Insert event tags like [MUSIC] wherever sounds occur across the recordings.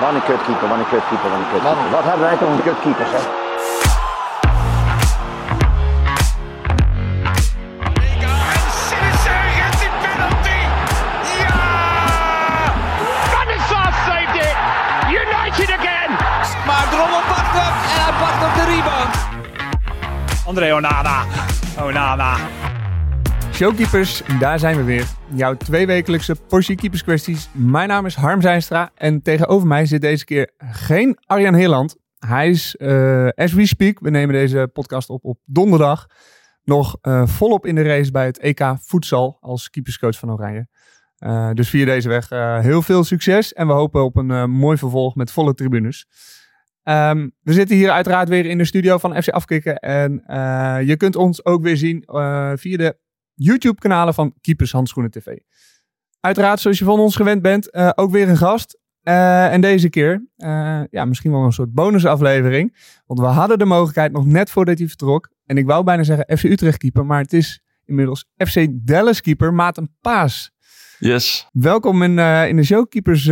Wat een kutkeeper, wat een kutkeeper, wat een kutkeeper. Wat hebben wij toch een kutkeeper, zeg. En Sinister gets the penalty. Ja! Van de Sar saved it. United again. Maar Drommel pakt hem en hij pakt op de rebound. André Onana. Onana. Showkeepers, daar zijn we weer. Jouw tweewekelijkse portie keeperskwesties. Mijn naam is Harm Zijnstra en tegenover mij zit deze keer geen Arjan Heerland. Hij is, eh, as we speak, we nemen deze podcast op op donderdag, nog eh, volop in de race bij het EK Voedsel als keeperscoach van Oranje. Eh, dus via deze weg heel veel succes en we hopen op een mooi vervolg met volle tribunes. Ehm, we zitten hier uiteraard weer in de studio van FC Afkikken. En je kunt ons ook weer zien via de YouTube-kanalen van Keepers Handschoenen TV. Uiteraard, zoals je van ons gewend bent, eh, ook weer een gast. Eh, en deze keer, eh, ja, misschien wel een soort bonusaflevering. Want we hadden de mogelijkheid nog net voordat hij vertrok. En ik wou bijna zeggen FC Utrecht keeper, maar het is inmiddels FC Dallas keeper Maarten Paas. Yes. Welkom in, in de Showkeepers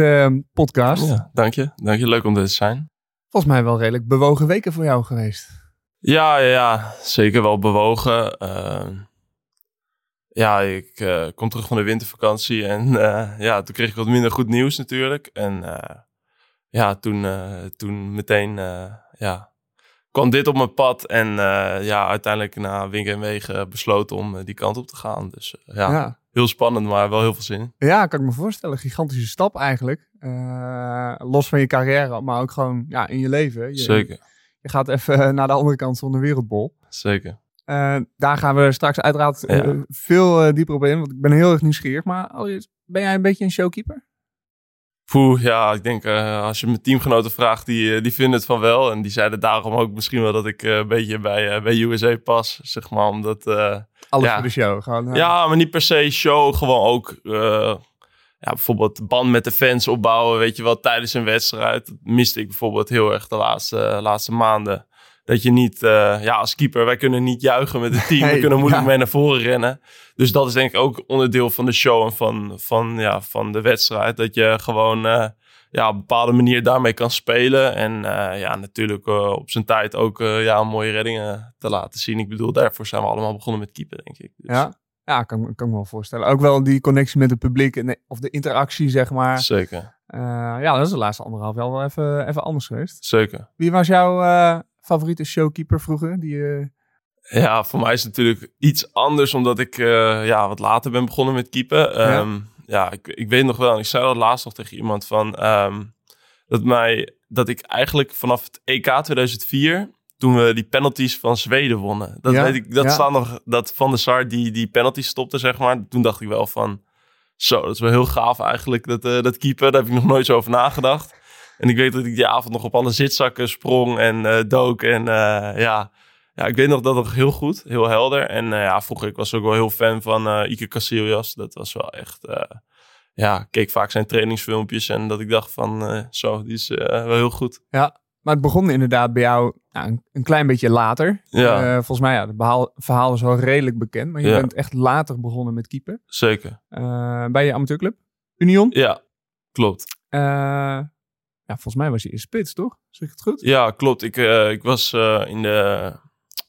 podcast. Ja, dank je. Dank je. Leuk om dit te zijn. Volgens mij wel redelijk bewogen weken voor jou geweest. Ja, ja, ja. Zeker wel bewogen. Ja, ik uh, kom terug van de wintervakantie en uh, [LAUGHS] ja, toen kreeg ik wat minder goed nieuws natuurlijk. En uh, ja, toen, toen meteen ja, kwam dit op mijn pad en ja, uiteindelijk na winken en wegen besloten om die kant op te gaan. Dus ja, ja, heel spannend, maar wel heel veel zin. Ja, kan ik me voorstellen. Gigantische stap eigenlijk. los van je carrière, maar ook gewoon ja, in je leven. Je, Zeker. Je gaat even naar de andere kant van de wereldbol. Zeker. Uh, daar gaan we straks uiteraard ja. uh, veel uh, dieper op in, want ik ben heel erg nieuwsgierig. Maar allereerst, ben jij een beetje een showkeeper? Poeh, ja, ik denk als je mijn teamgenoten vraagt, die, die vinden het van wel. En die zeiden daarom ook misschien wel dat ik een beetje bij, bij USA pas, zeg maar. Omdat, Alles ja, voor de show. Gewoon, ja, maar niet per se show, gewoon ook ja, bijvoorbeeld band met de fans opbouwen, weet je wel, tijdens een wedstrijd. Dat miste ik bijvoorbeeld heel erg de laatste, laatste maanden. Dat je niet, uh, ja, als keeper, wij kunnen niet juichen met het team. Hey, we kunnen moeilijk ja. mee naar voren rennen. Dus dat is denk ik ook onderdeel van de show en van, van, ja, van de wedstrijd. Dat je gewoon uh, ja, op een bepaalde manier daarmee kan spelen. En uh, ja, natuurlijk op zijn tijd ook ja, mooie reddingen te laten zien. Ik bedoel, daarvoor zijn we allemaal begonnen met keeper, denk ik. Dus. Ja, ja kan, kan ik me wel voorstellen. Ook wel die connectie met het publiek en de, of de interactie, zeg maar. Zeker. ja, dat is de laatste anderhalf jaar wel even, even anders geweest. Zeker. Wie was jouw favoriete showkeeper vroeger? Die, uh... Ja, voor mij is het natuurlijk iets anders, omdat ik uh, ja, wat later ben begonnen met keeper. Ja, um, ja ik, ik, weet nog wel, en ik zei dat laatst nog tegen iemand van um, dat, mij, dat ik eigenlijk vanaf het EK 2004, toen we die penalties van Zweden wonnen, dat ja, weet ik, dat ja. staat nog, dat Van der Sar die die penalties stopte, zeg maar. Toen dacht ik wel van, zo, dat is wel heel gaaf eigenlijk, dat, uh, dat keeper. Daar heb ik nog nooit zo over nagedacht. En ik weet dat ik die avond nog op alle zitzakken sprong en uh, dook. En uh, ja, ja, ik weet nog dat nog heel goed, heel helder. En uh, ja, vroeger ik was ook wel heel fan van Ike Casillas. Dat was wel echt, ja, ik keek vaak zijn trainingsfilmpjes. En dat ik dacht van, zo, die is wel heel goed. Ja, maar het begon inderdaad bij jou nou, een, een, klein beetje later. Ja. volgens mij, ja, het verhaal, verhaal is wel redelijk bekend. Maar je Ja. bent echt later begonnen met keeper. Zeker. bij je amateurclub, Union. Ja, klopt. Eh, ja, volgens mij was je in spits, toch? Zeg ik het goed? Ja, klopt. Ik, uh, ik was uh, in de.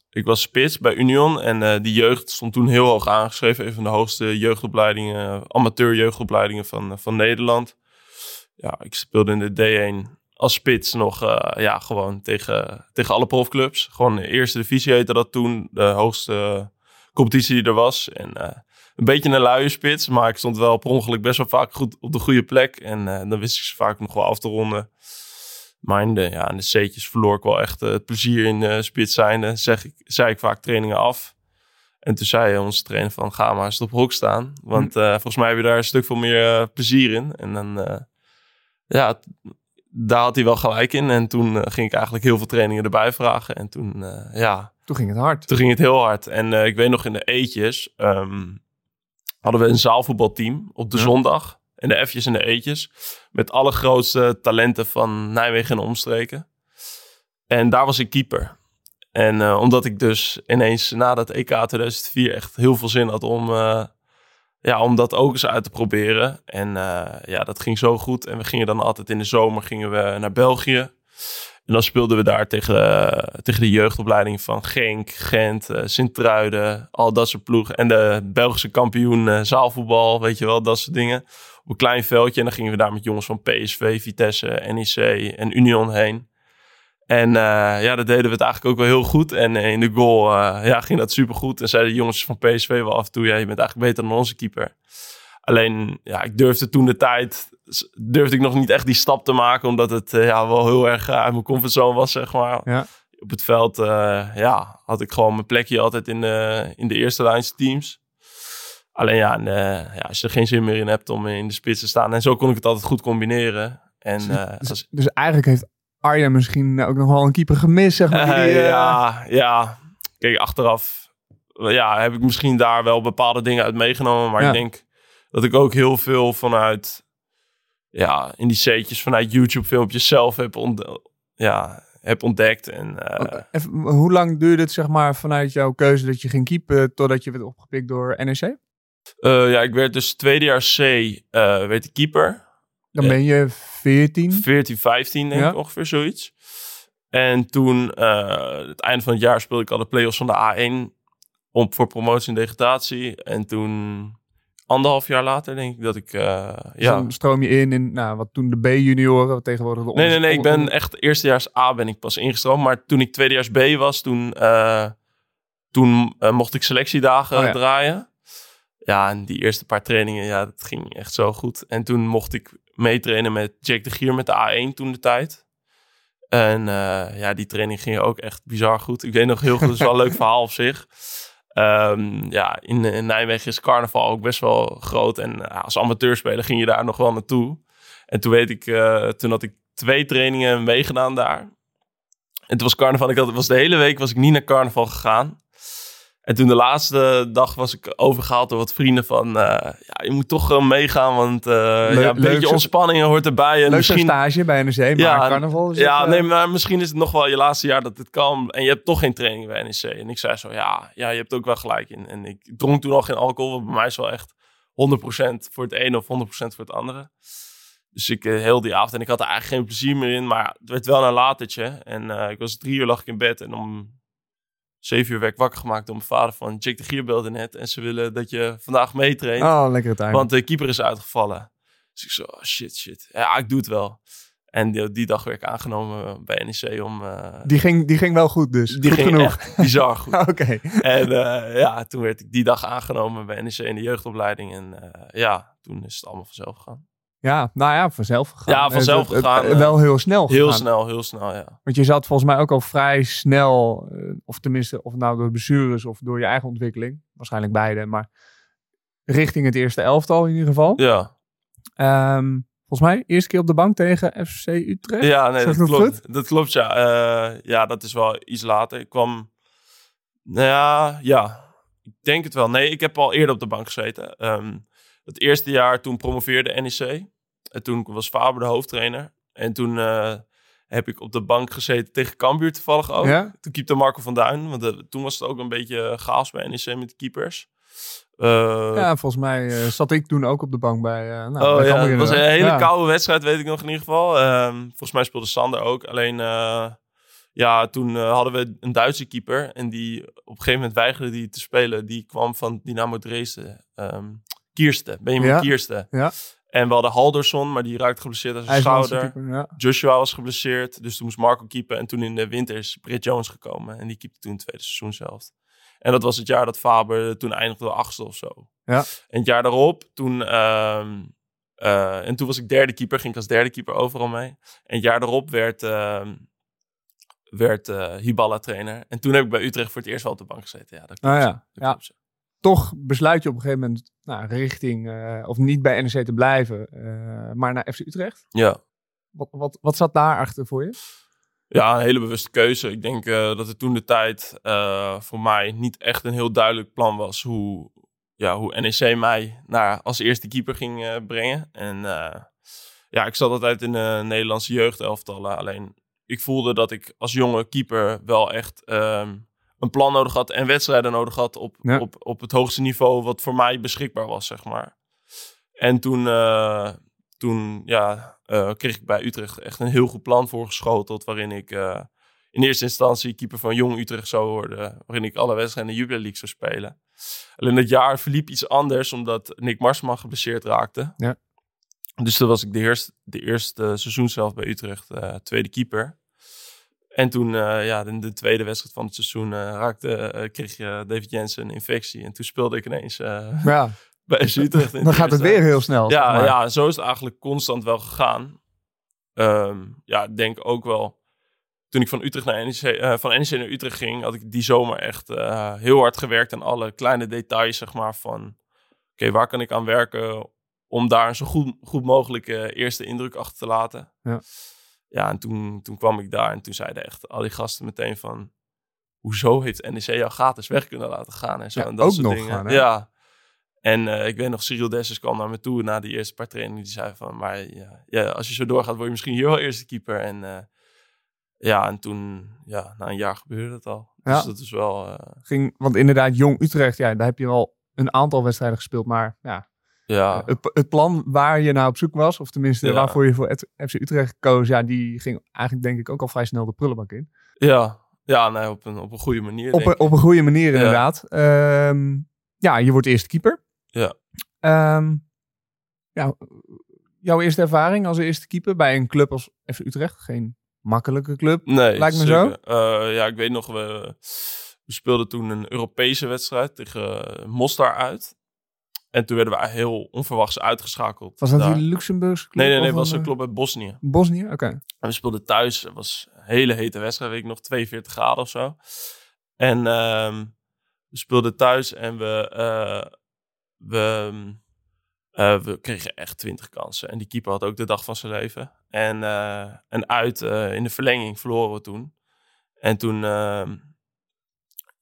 Ik was spits bij Union en uh, die jeugd stond toen heel hoog aangeschreven. Een van de hoogste jeugdopleidingen, amateur jeugdopleidingen van, van Nederland. Ja, ik speelde in de D1 als spits nog ja, gewoon tegen, tegen alle profclubs. Gewoon de eerste divisie heette dat toen, de hoogste competitie die er was. En een beetje een luie spits, maar ik stond wel per ongeluk best wel vaak goed op de goede plek. En uh, dan wist ik ze vaak nog wel af te ronden. Maar in de, ja, in de C'tjes verloor ik wel echt uh, het plezier in uh, spits zijnde. Zeg ik, zei ik vaak trainingen af. En toen zei onze trainer van, ga maar eens op hok staan. Want hm. volgens mij heb je daar een stuk veel meer plezier in. En dan, ja, daar had hij wel gelijk in. En toen ging ik eigenlijk heel veel trainingen erbij vragen. En toen, ja... Toen ging het hard. Toen ging het heel hard. En ik weet nog in de eetjes... Um, hadden we een zaalvoetbalteam op de ja. zondag. En de F'jes en de E'tjes. Met alle grootste talenten van Nijmegen en omstreken. En daar was ik keeper. En uh, omdat ik dus ineens na dat EK 2004 echt heel veel zin had om, uh, ja, om dat ook eens uit te proberen. En eh, ja, dat ging zo goed. En we gingen dan altijd in de zomer gingen we naar België. En dan speelden we daar tegen, eh, tegen de jeugdopleiding van Genk, Gent, uh, Sint-Truiden, al dat soort ploegen. En de Belgische kampioen zaalvoetbal, weet je wel, dat soort dingen. Op een klein veldje. En dan gingen we daar met jongens van PSV, Vitesse, NEC en Union heen. En ja, dat deden we het eigenlijk ook wel heel goed. En in de goal ja, ging dat super goed. En zeiden de jongens van PSV wel af en toe, ja, je bent eigenlijk beter dan onze keeper. Alleen, ja, ik durfde toen de tijd, durfde ik nog niet echt die stap te maken, omdat het uh, ja, wel heel erg uh, uit mijn comfortzone was, zeg maar. Ja. Op het veld, uh, ja, had ik gewoon mijn plekje altijd in de, in de eerste lijns teams. Alleen ja, en, ja, als je er geen zin meer in hebt om in de spits te staan. En zo kon ik het altijd goed combineren. En, dus, als... dus eigenlijk heeft Arjen misschien ook nog wel een keeper gemist, zeg maar. Die, [LAUGHS] ja, ja. Kijk, achteraf ja, heb ik misschien daar wel bepaalde dingen uit meegenomen. Maar Ja. ik denk dat ik ook heel veel vanuit, ja, in die setjes vanuit YouTube filmpjes zelf heb, ont ja, heb ontdekt. En, eh, Even, hoe lang duurde het zeg maar vanuit jouw keuze dat je ging keepen totdat je werd opgepikt door NEC? eh, ja, ik werd dus tweede jaar C, eh, werd ik keeper. Dan ben je 14. 14, 15 denk Ja. ik ongeveer zoiets. En toen, het einde van het jaar, speelde ik al de play-offs van de A1 om, voor promotie en degradatie. En toen, anderhalf jaar later, denk ik dat ik, Dus ja... dan stroom je in in nou, wat toen de B-junioren, tegenwoordig de Nee, nee, nee, ik ben echt eerstejaars A ben ik pas ingestroomd. Maar toen ik tweedejaars B was, toen, eh, toen eh, mocht ik selectiedagen Oh ja. draaien. Ja, en die eerste paar trainingen, ja, dat ging echt zo goed. En toen mocht ik meetrainen met Jake de Gier met de A1 toen de tijd. En ja, die training ging ook echt bizar goed. Ik weet nog heel goed, het is wel een leuk [LAUGHS] verhaal op zich. Ehm, ja, in, Nijmegen is carnaval ook best wel groot. En als amateurspeler ging je daar nog wel naartoe. En toen weet ik, eh, toen had ik twee trainingen meegedaan daar. En toen was carnaval, ik had, was de hele week was ik niet naar carnaval gegaan. En toen de laatste dag was ik overgehaald door wat vrienden van... eh, ja, je moet toch uh, meegaan, want uh, ja, een beetje ontspanning hoort erbij. En Leuk misschien stage bij NEC, maar Ja, carnaval is ja, het, eh, nee, maar misschien is het nog wel je laatste jaar dat dit kan. En je hebt toch geen training bij NEC. En ik zei zo, ja, ja je hebt ook wel gelijk in. En ik dronk toen al geen alcohol. Want bij mij is wel echt 100% voor het ene of 100% voor het andere. Dus ik heel die avond. En ik had er eigenlijk geen plezier meer in. Maar het werd wel een latertje. En ik was drie uur lag ik in bed. En om zeven uur werd wakker gemaakt door mijn vader van... Jake de Gier belde net. En ze willen dat je vandaag meetraint. Oh, lekkere tijd. Want de keeper is uitgevallen. Dus ik zo, oh, shit, shit. Ja, ik doe het wel. En die, die dag werd ik aangenomen bij NEC om... Uh, die, ging, die ging wel goed dus? Die goed ging genoeg. echt bizar [LAUGHS] goed. Oké. Okay. En uh, ja, toen werd ik die dag aangenomen bij NEC in de jeugdopleiding. En uh, ja, toen is het allemaal vanzelf gegaan. Ja, nou ja, vanzelf gegaan. Ja, vanzelf het, het, gegaan. Wel heel snel Heel gegaan. snel, heel snel, ja. Want je zat volgens mij ook al vrij snel, uh, of tenminste, of nou door blessures of door je eigen ontwikkeling. Waarschijnlijk beide, maar richting het eerste elftal in ieder geval. Ja. Um, volgens mij eerste keer op de bank tegen FC Utrecht. Ja, nee, dat klopt. Goed? Dat klopt, ja. Uh, ja, dat is wel iets later. Ik kwam, nou ja, ja, ik denk het wel. Nee, ik heb al eerder op de bank gezeten. Um, het eerste jaar toen promoveerde NEC. En toen was Faber de hoofdtrainer. En toen uh, heb ik op de bank gezeten tegen Cambuur toevallig ook. Ja? Toen keepte Marco van Duin. Want de, toen was het ook een beetje chaos bij NEC met de keepers. Uh, ja, volgens mij uh, zat ik toen ook op de bank bij. Uh, nou, oh bij ja, het was een hele ja. koude wedstrijd, weet ik nog in ieder geval. Um, volgens mij speelde Sander ook. Alleen, ja, toen hadden we een Duitse keeper. En die op een gegeven moment weigerde die te spelen. Die kwam van Dynamo Dresden. Um, Kierste, Benjamin ja. Kierste. Ja. En we hadden Halderson, maar die raakte geblesseerd aan zijn schouder. Keeper, ja. Joshua was geblesseerd, dus toen moest Marco keepen. En toen in de winter is Britt Jones gekomen. En die keepte toen het tweede seizoen zelf. En dat was het jaar dat Faber toen eindigde de achtste of zo. Ja. En het jaar daarop, toen... Uh, uh, en toen was ik derde keeper, ging ik als derde keeper overal mee. En het jaar daarop werd, uh, werd uh, Hiballa trainer. En toen heb ik bij Utrecht voor het eerst wel op de bank gezeten. Ja, dat klopt. Oh, ja. Dat klopt ja. Toch besluit je op een gegeven moment nou, richting, uh, of niet bij NEC te blijven, uh, maar naar FC Utrecht. Ja. Wat, wat, wat zat daarachter voor je? Ja, een hele bewuste keuze. Ik denk uh, dat het toen de tijd voor mij niet echt een heel duidelijk plan was hoe, ja, hoe NEC mij naar, als eerste keeper ging brengen. En ja, ik zat altijd in de Nederlandse jeugdelftallen. Alleen ik voelde dat ik als jonge keeper wel echt um, een plan nodig had en wedstrijden nodig had op, Ja. op, op het hoogste niveau wat voor mij beschikbaar was, zeg maar. En toen, eh, toen ja, eh, kreeg ik bij Utrecht echt een heel goed plan voorgeschoteld, waarin ik eh, in eerste instantie keeper van Jong Utrecht zou worden, waarin ik alle wedstrijden in de Jubilee League zou spelen. Alleen het jaar verliep iets anders, omdat Nick Marsman geblesseerd raakte. Ja. Dus toen was ik de eerste, de eerste seizoen zelf bij Utrecht, tweede keeper. En toen, eh, ja, in de tweede wedstrijd van het seizoen, eh, raakte, eh, kreeg je David Jensen een infectie. En toen speelde ik ineens Ja, [LAUGHS] bij FC Utrecht. dan gaat het weer heel snel. Ja, maar. ja, zo is het eigenlijk constant wel gegaan. Ehm, ja, ik denk ook wel. Toen ik van, Utrecht naar NEC, van NEC naar Utrecht ging, had ik die zomer echt heel hard gewerkt aan alle kleine details, zeg maar. Van, oké, waar kan ik aan werken om daar een zo goed, goed mogelijke eerste indruk achter te laten. Ja. Ja, en toen, toen kwam ik daar en toen zeiden echt al die gasten meteen van... Hoezo heeft NEC jou gratis weg kunnen laten gaan en zo. Ja, en dat ook soort nog dingen. hè? ja. En eh, ik weet nog, Cyril Dessers kwam naar me toe na die eerste paar trainingen. Die zei van, maar ja, ja, als je zo doorgaat, word je misschien hier wel eerste keeper. En eh, ja, en toen, ja, na een jaar gebeurde het al. Ja. Dus dat is wel, eh, Ging, want inderdaad, Jong Utrecht, ja, daar heb je al een aantal wedstrijden gespeeld. Maar ja, ja, het, het plan waar je naar op zoek was, of tenminste Ja. waarvoor je voor FC Utrecht koos, ja, die ging eigenlijk denk ik ook al vrij snel de prullenbak in. ja, ja nee, op, een, op een goede manier, Op, denk een- op een goede manier inderdaad. Ehm, ja, je wordt eerste keeper. Ja. Ehm, ja, jouw eerste ervaring als eerste keeper bij een club als FC Utrecht. Geen makkelijke club. Nee, Lijkt me zeker. Eh, ja, ik weet nog, we, we speelden toen een Europese wedstrijd tegen Mostar uit. En toen werden we heel onverwachts uitgeschakeld. Was dat daar. die Luxemburgse club? Nee, nee, nee, was een, een club uit Bosnië. eh, Bosnië? Oké. En we speelden thuis. Het was een hele hete wedstrijd, weet ik nog, 42 graden of zo. En ehm, we speelden thuis en we, eh, we, eh, we kregen echt 20 kansen. En die keeper had ook de dag van zijn leven. En, eh, en uit eh, in de verlenging verloren we toen. En toen ehm,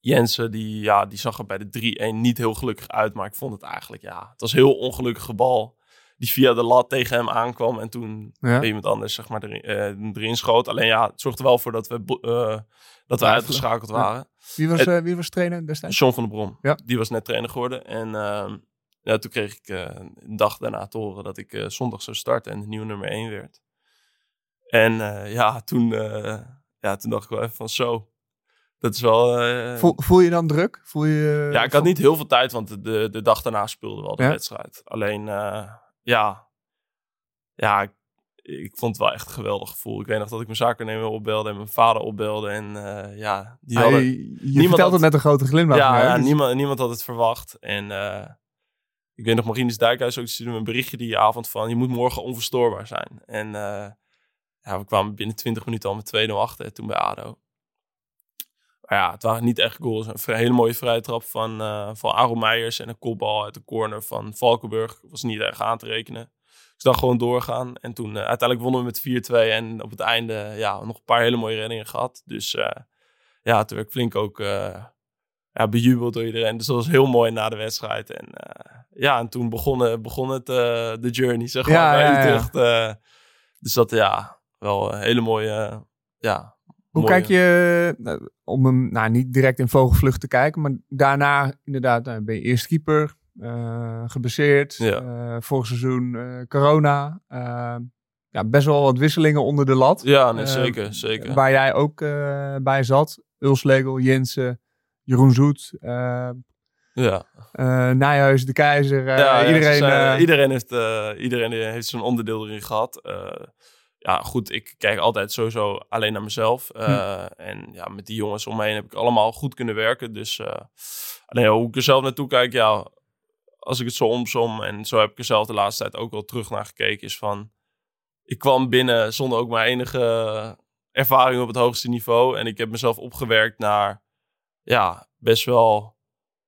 Jensen, die, ja, die zag er bij de 3-1 niet heel gelukkig uit. Maar ik vond het eigenlijk, ja, het was een heel ongelukkige bal. Die via de lat tegen hem aankwam. En toen Ja. iemand anders zeg maar erin, eh, erin schoot. Alleen ja, het zorgde wel voor dat we, eh, dat we uitgeschakeld ja. waren. Wie, was, eh, wie was trainer destijds? John van der Brom, Ja. die was net trainer geworden. En ehm, ja, toen kreeg ik een dag daarna te horen dat ik zondag zou starten en de nieuwe nummer 1 werd. En ja, toen, ja, toen dacht ik wel even van zo. Dat is wel... eh, Voel, voel je dan druk? Voel je, ja, ik had niet heel veel tijd, want de, de, dag daarna speelde wel de Ja? wedstrijd. Alleen, eh, ja, ja ik, ik vond het wel echt een geweldig gevoel. Ik weet nog dat ik mijn zakennemer opbelde en mijn vader opbelde. En eh, ja, die Ah, hadden... je je niemand vertelt had- het met een grote glimlach. Ja, Dus- niemand, niemand had het verwacht. En eh, ik weet nog, Marinus Dijkhuis ook stuurde me een berichtje die avond van... je moet morgen onverstoorbaar zijn. En eh, ja, we kwamen binnen 20 minuten al met 2-0 achter toen bij ADO. Maar ja, het waren niet echt goals. Een hele mooie vrije trap van, eh van Aaron Meijers... en een kopbal uit de corner van Valkenburg. Was niet erg aan te rekenen. Dus dan gewoon doorgaan. En toen eh, uiteindelijk wonnen we met 4-2. En op het einde ja, nog een paar hele mooie reddingen gehad. Dus eh, ja, toen werd ik flink ook ja, bejubeld door iedereen. Dus dat was heel mooi na de wedstrijd. En ja, en toen begon, begon het, de journey, zeg maar, Ja, bij ja, dus dat, ja, wel een hele mooie, ja. Hoe kijk je, eh, om hem nou, niet direct in vogelvlucht te kijken, maar daarna inderdaad nou, ben je eerst keeper, eh geblesseerd, Ja. eh, vorig seizoen eh, corona. eh, ja, best wel wat wisselingen onder de lat. Ja, nee, Eh, zeker, zeker. Waar jij ook eh, bij zat. Ulslegel, Jensen, Jeroen Zoet, eh ja. eh, Nijhuis, De Keizer. eh, ja, iedereen. zijn- eh, iedereen heeft, eh, iedereen heeft zijn onderdeel erin gehad. Ja, goed, ik kijk altijd sowieso alleen naar mezelf. Eh, En ja, met die jongens om me heen heb ik allemaal goed kunnen werken. Dus eh, alleen hoe ik er zelf naartoe kijk, ja, als ik het zo omsom en zo heb ik er zelf de laatste tijd ook wel terug naar gekeken, is van, ik kwam binnen zonder ook maar enige ervaring op het hoogste niveau. En ik heb mezelf opgewerkt naar, ja, best wel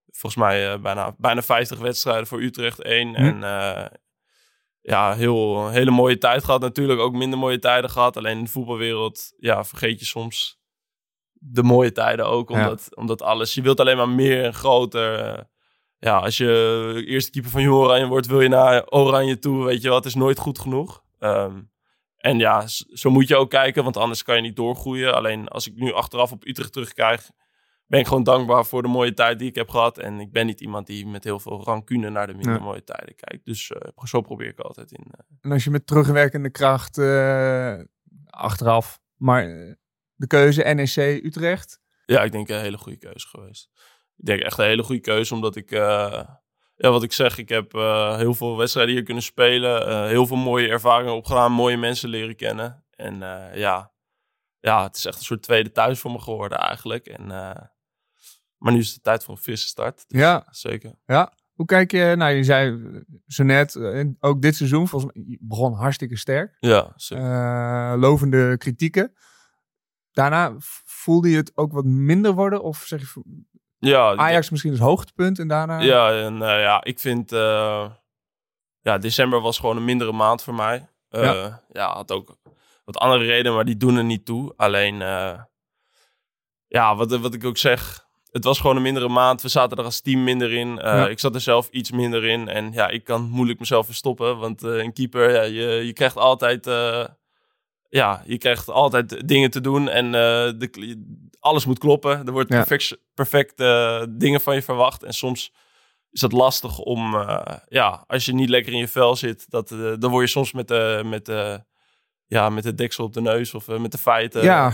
volgens mij eh, bijna, bijna 50 wedstrijden voor Utrecht 1. En eh, ja, heel, een hele mooie tijd gehad. Natuurlijk ook minder mooie tijden gehad. Alleen in de voetbalwereld ja, vergeet je soms de mooie tijden ook. Ja. Omdat, omdat alles, je wilt alleen maar meer en groter. eh. ja, als je eerste keeper van Jong Oranje wordt, wil je naar Oranje toe. Weet je wel, het is nooit goed genoeg. Ehm, en ja, zo moet je ook kijken, want anders kan je niet doorgroeien. Alleen als ik nu achteraf op Utrecht terugkijk, ben ik gewoon dankbaar voor de mooie tijd die ik heb gehad. En ik ben niet iemand die met heel veel rancune naar de minder Ja. mooie tijden kijkt. Dus eh, zo probeer ik altijd in. eh, En als je met terugwerkende kracht eh, achteraf, maar de keuze NEC Utrecht. Ja, ik denk een hele goede keuze geweest. Ik denk echt een hele goede keuze, omdat ik, ja, wat ik zeg, ik heb heel veel wedstrijden hier kunnen spelen. heel veel mooie ervaringen opgedaan, mooie mensen leren kennen. En ja, ja, het is echt een soort tweede thuis voor me geworden eigenlijk. En, maar nu is het de tijd voor een frisse start. Dus Ja. Zeker. Hoe kijk je, nou je zei zo net, eh, ook dit seizoen, volgens mij, begon hartstikke sterk. Ja, zeker. Eh, lovende kritieken. Daarna voelde je het ook wat minder worden? Of zeg je ja, Ajax misschien als hoogtepunt en daarna... Ja, en eh, ja, ik vind... ja, december was gewoon een mindere maand voor mij. Ja. ja. had ook wat andere redenen, maar die doen er niet toe. Alleen, ja, wat, wat ik ook zeg... Het was gewoon een mindere maand. We zaten er als team minder in. Eh, Ja. Ik zat er zelf iets minder in. En ja, ik kan moeilijk mezelf verstoppen. Want eh, een keeper, ja, je, je krijgt altijd... eh, ja, je krijgt altijd dingen te doen. En de, alles moet kloppen. Er wordt perfect, perfect dingen van je verwacht. En soms is dat lastig om, ja, als je niet lekker in je vel zit, dat, dan word je soms met de, met ja, met de deksel op de neus of met de feiten. Ja.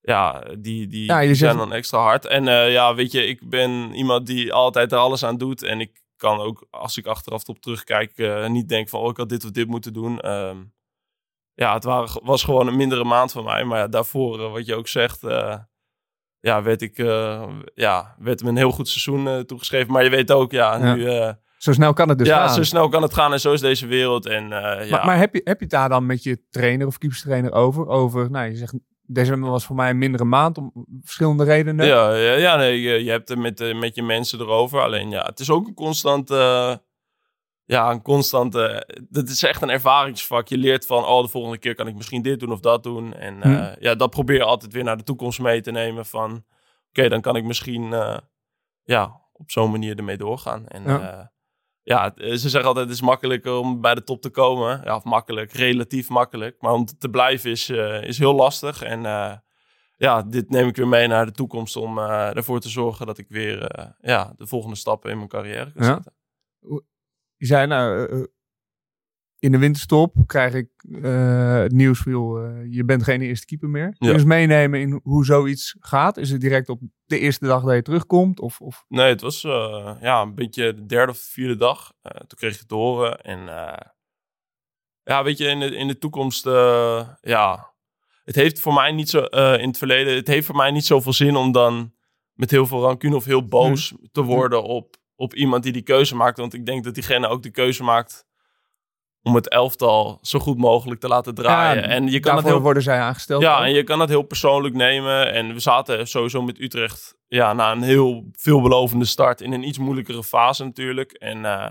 Ja, die, die, Ja, je die zijn dan extra hard. En eh, ja, weet je, ik ben iemand die altijd er alles aan doet. En ik kan ook, als ik achteraf op terugkijk, eh, niet denken van, oh, ik had dit of dit moeten doen. Ehm, ja, het waren, was gewoon een mindere maand van mij. Maar ja, daarvoor, eh, wat je ook zegt, ja, werd ik, ja, werd me een heel goed seizoen toegeschreven. Maar je weet ook, ja, Ja. nu, Zo snel kan het dus ja, gaan. zo snel kan het gaan en zo is deze wereld. En ja, Maar, maar heb, je, heb je het daar dan met je trainer of keeperstrainer over? Over, nou je zegt, december was voor mij een mindere maand om verschillende redenen. Ja, ja, ja nee, je, je hebt het met, eh, met je mensen erover. Alleen ja, het is ook een constant. eh, ja, een constant. eh, dat is echt een ervaringsvak. Je leert van, oh, de volgende keer kan ik misschien dit doen of dat doen. En eh, Hm. ja, dat probeer je altijd weer naar de toekomst mee te nemen. Van, oké, dan kan ik misschien. ja, op zo'n manier ermee doorgaan. En Ja. Ja. ja, ze zeggen altijd, het is makkelijker om bij de top te komen. Ja, of makkelijk, relatief makkelijk. Maar om te blijven is, eh, is heel lastig. En eh, ja, dit neem ik weer mee naar de toekomst om eh, ervoor te zorgen dat ik weer ja, de volgende stappen in mijn carrière kan Ja. zetten. Je zei, nou, in de winterstop krijg ik eh, het nieuws van, joh, eh, je bent geen eerste keeper meer. Kun je Ja. eens meenemen in hoe zoiets gaat? Is het direct op de eerste dag dat je terugkomt? Of, of... Nee, het was eh, ja, een beetje de derde of vierde dag. Toen kreeg ik het te horen. En ja, weet je, in de, in de toekomst, ja, het heeft voor mij niet zo, in het verleden, het heeft voor mij niet zoveel zin om dan met heel veel rancune of heel boos te worden op, op iemand die die keuze maakt. Want ik denk dat diegene ook de keuze maakt om het elftal zo goed mogelijk te laten draaien. Ja, en je kan het daarvoor heel worden zij aangesteld. ja, ook. en je kan het heel persoonlijk nemen. En we zaten sowieso met Utrecht ja, na een heel veelbelovende start in een iets moeilijkere fase natuurlijk. En eh,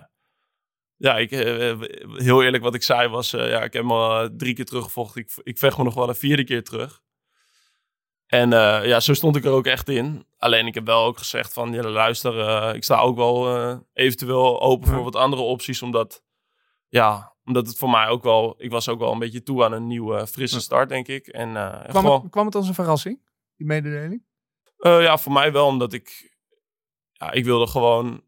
ja, ik, eh, heel eerlijk wat ik zei was, eh, ja, ik heb me al drie keer teruggevochten. Ik, ik vecht me nog wel een vierde keer terug. En eh, ja, zo stond ik er ook echt in. Alleen ik heb wel ook gezegd van, ja, luister, eh, ik sta ook wel eh, eventueel open Ja. voor wat andere opties. Omdat, ja, omdat het voor mij ook wel, ik was ook wel een beetje toe aan een nieuwe frisse start, denk ik. En, eh, en kwam, gewoon- het, kwam het als een verrassing, die mededeling? eh, ja, voor mij wel, omdat ik... Ja, ik wilde gewoon...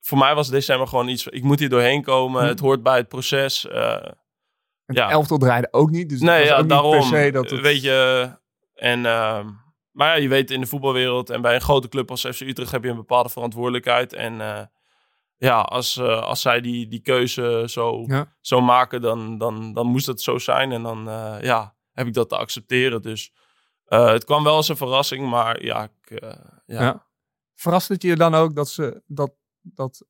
Voor mij was december gewoon iets... Ik moet hier doorheen komen. Hm. Het hoort bij het proces. eh, Het Ja. elftal draaide ook niet, dus nee, was ja, daarom. niet per se dat het... Weet je... En... ehm, maar ja, je weet in de voetbalwereld en bij een grote club als FC Utrecht heb je een bepaalde verantwoordelijkheid. En eh, ja, als, eh, als zij die, die keuze zo, Ja. zo maken, dan, dan, dan moest het zo zijn. En dan eh, ja, heb ik dat te accepteren. Dus eh, het kwam wel als een verrassing, maar ja, ik, ja. Ja. Verrast het je dan ook dat, ze, dat, dat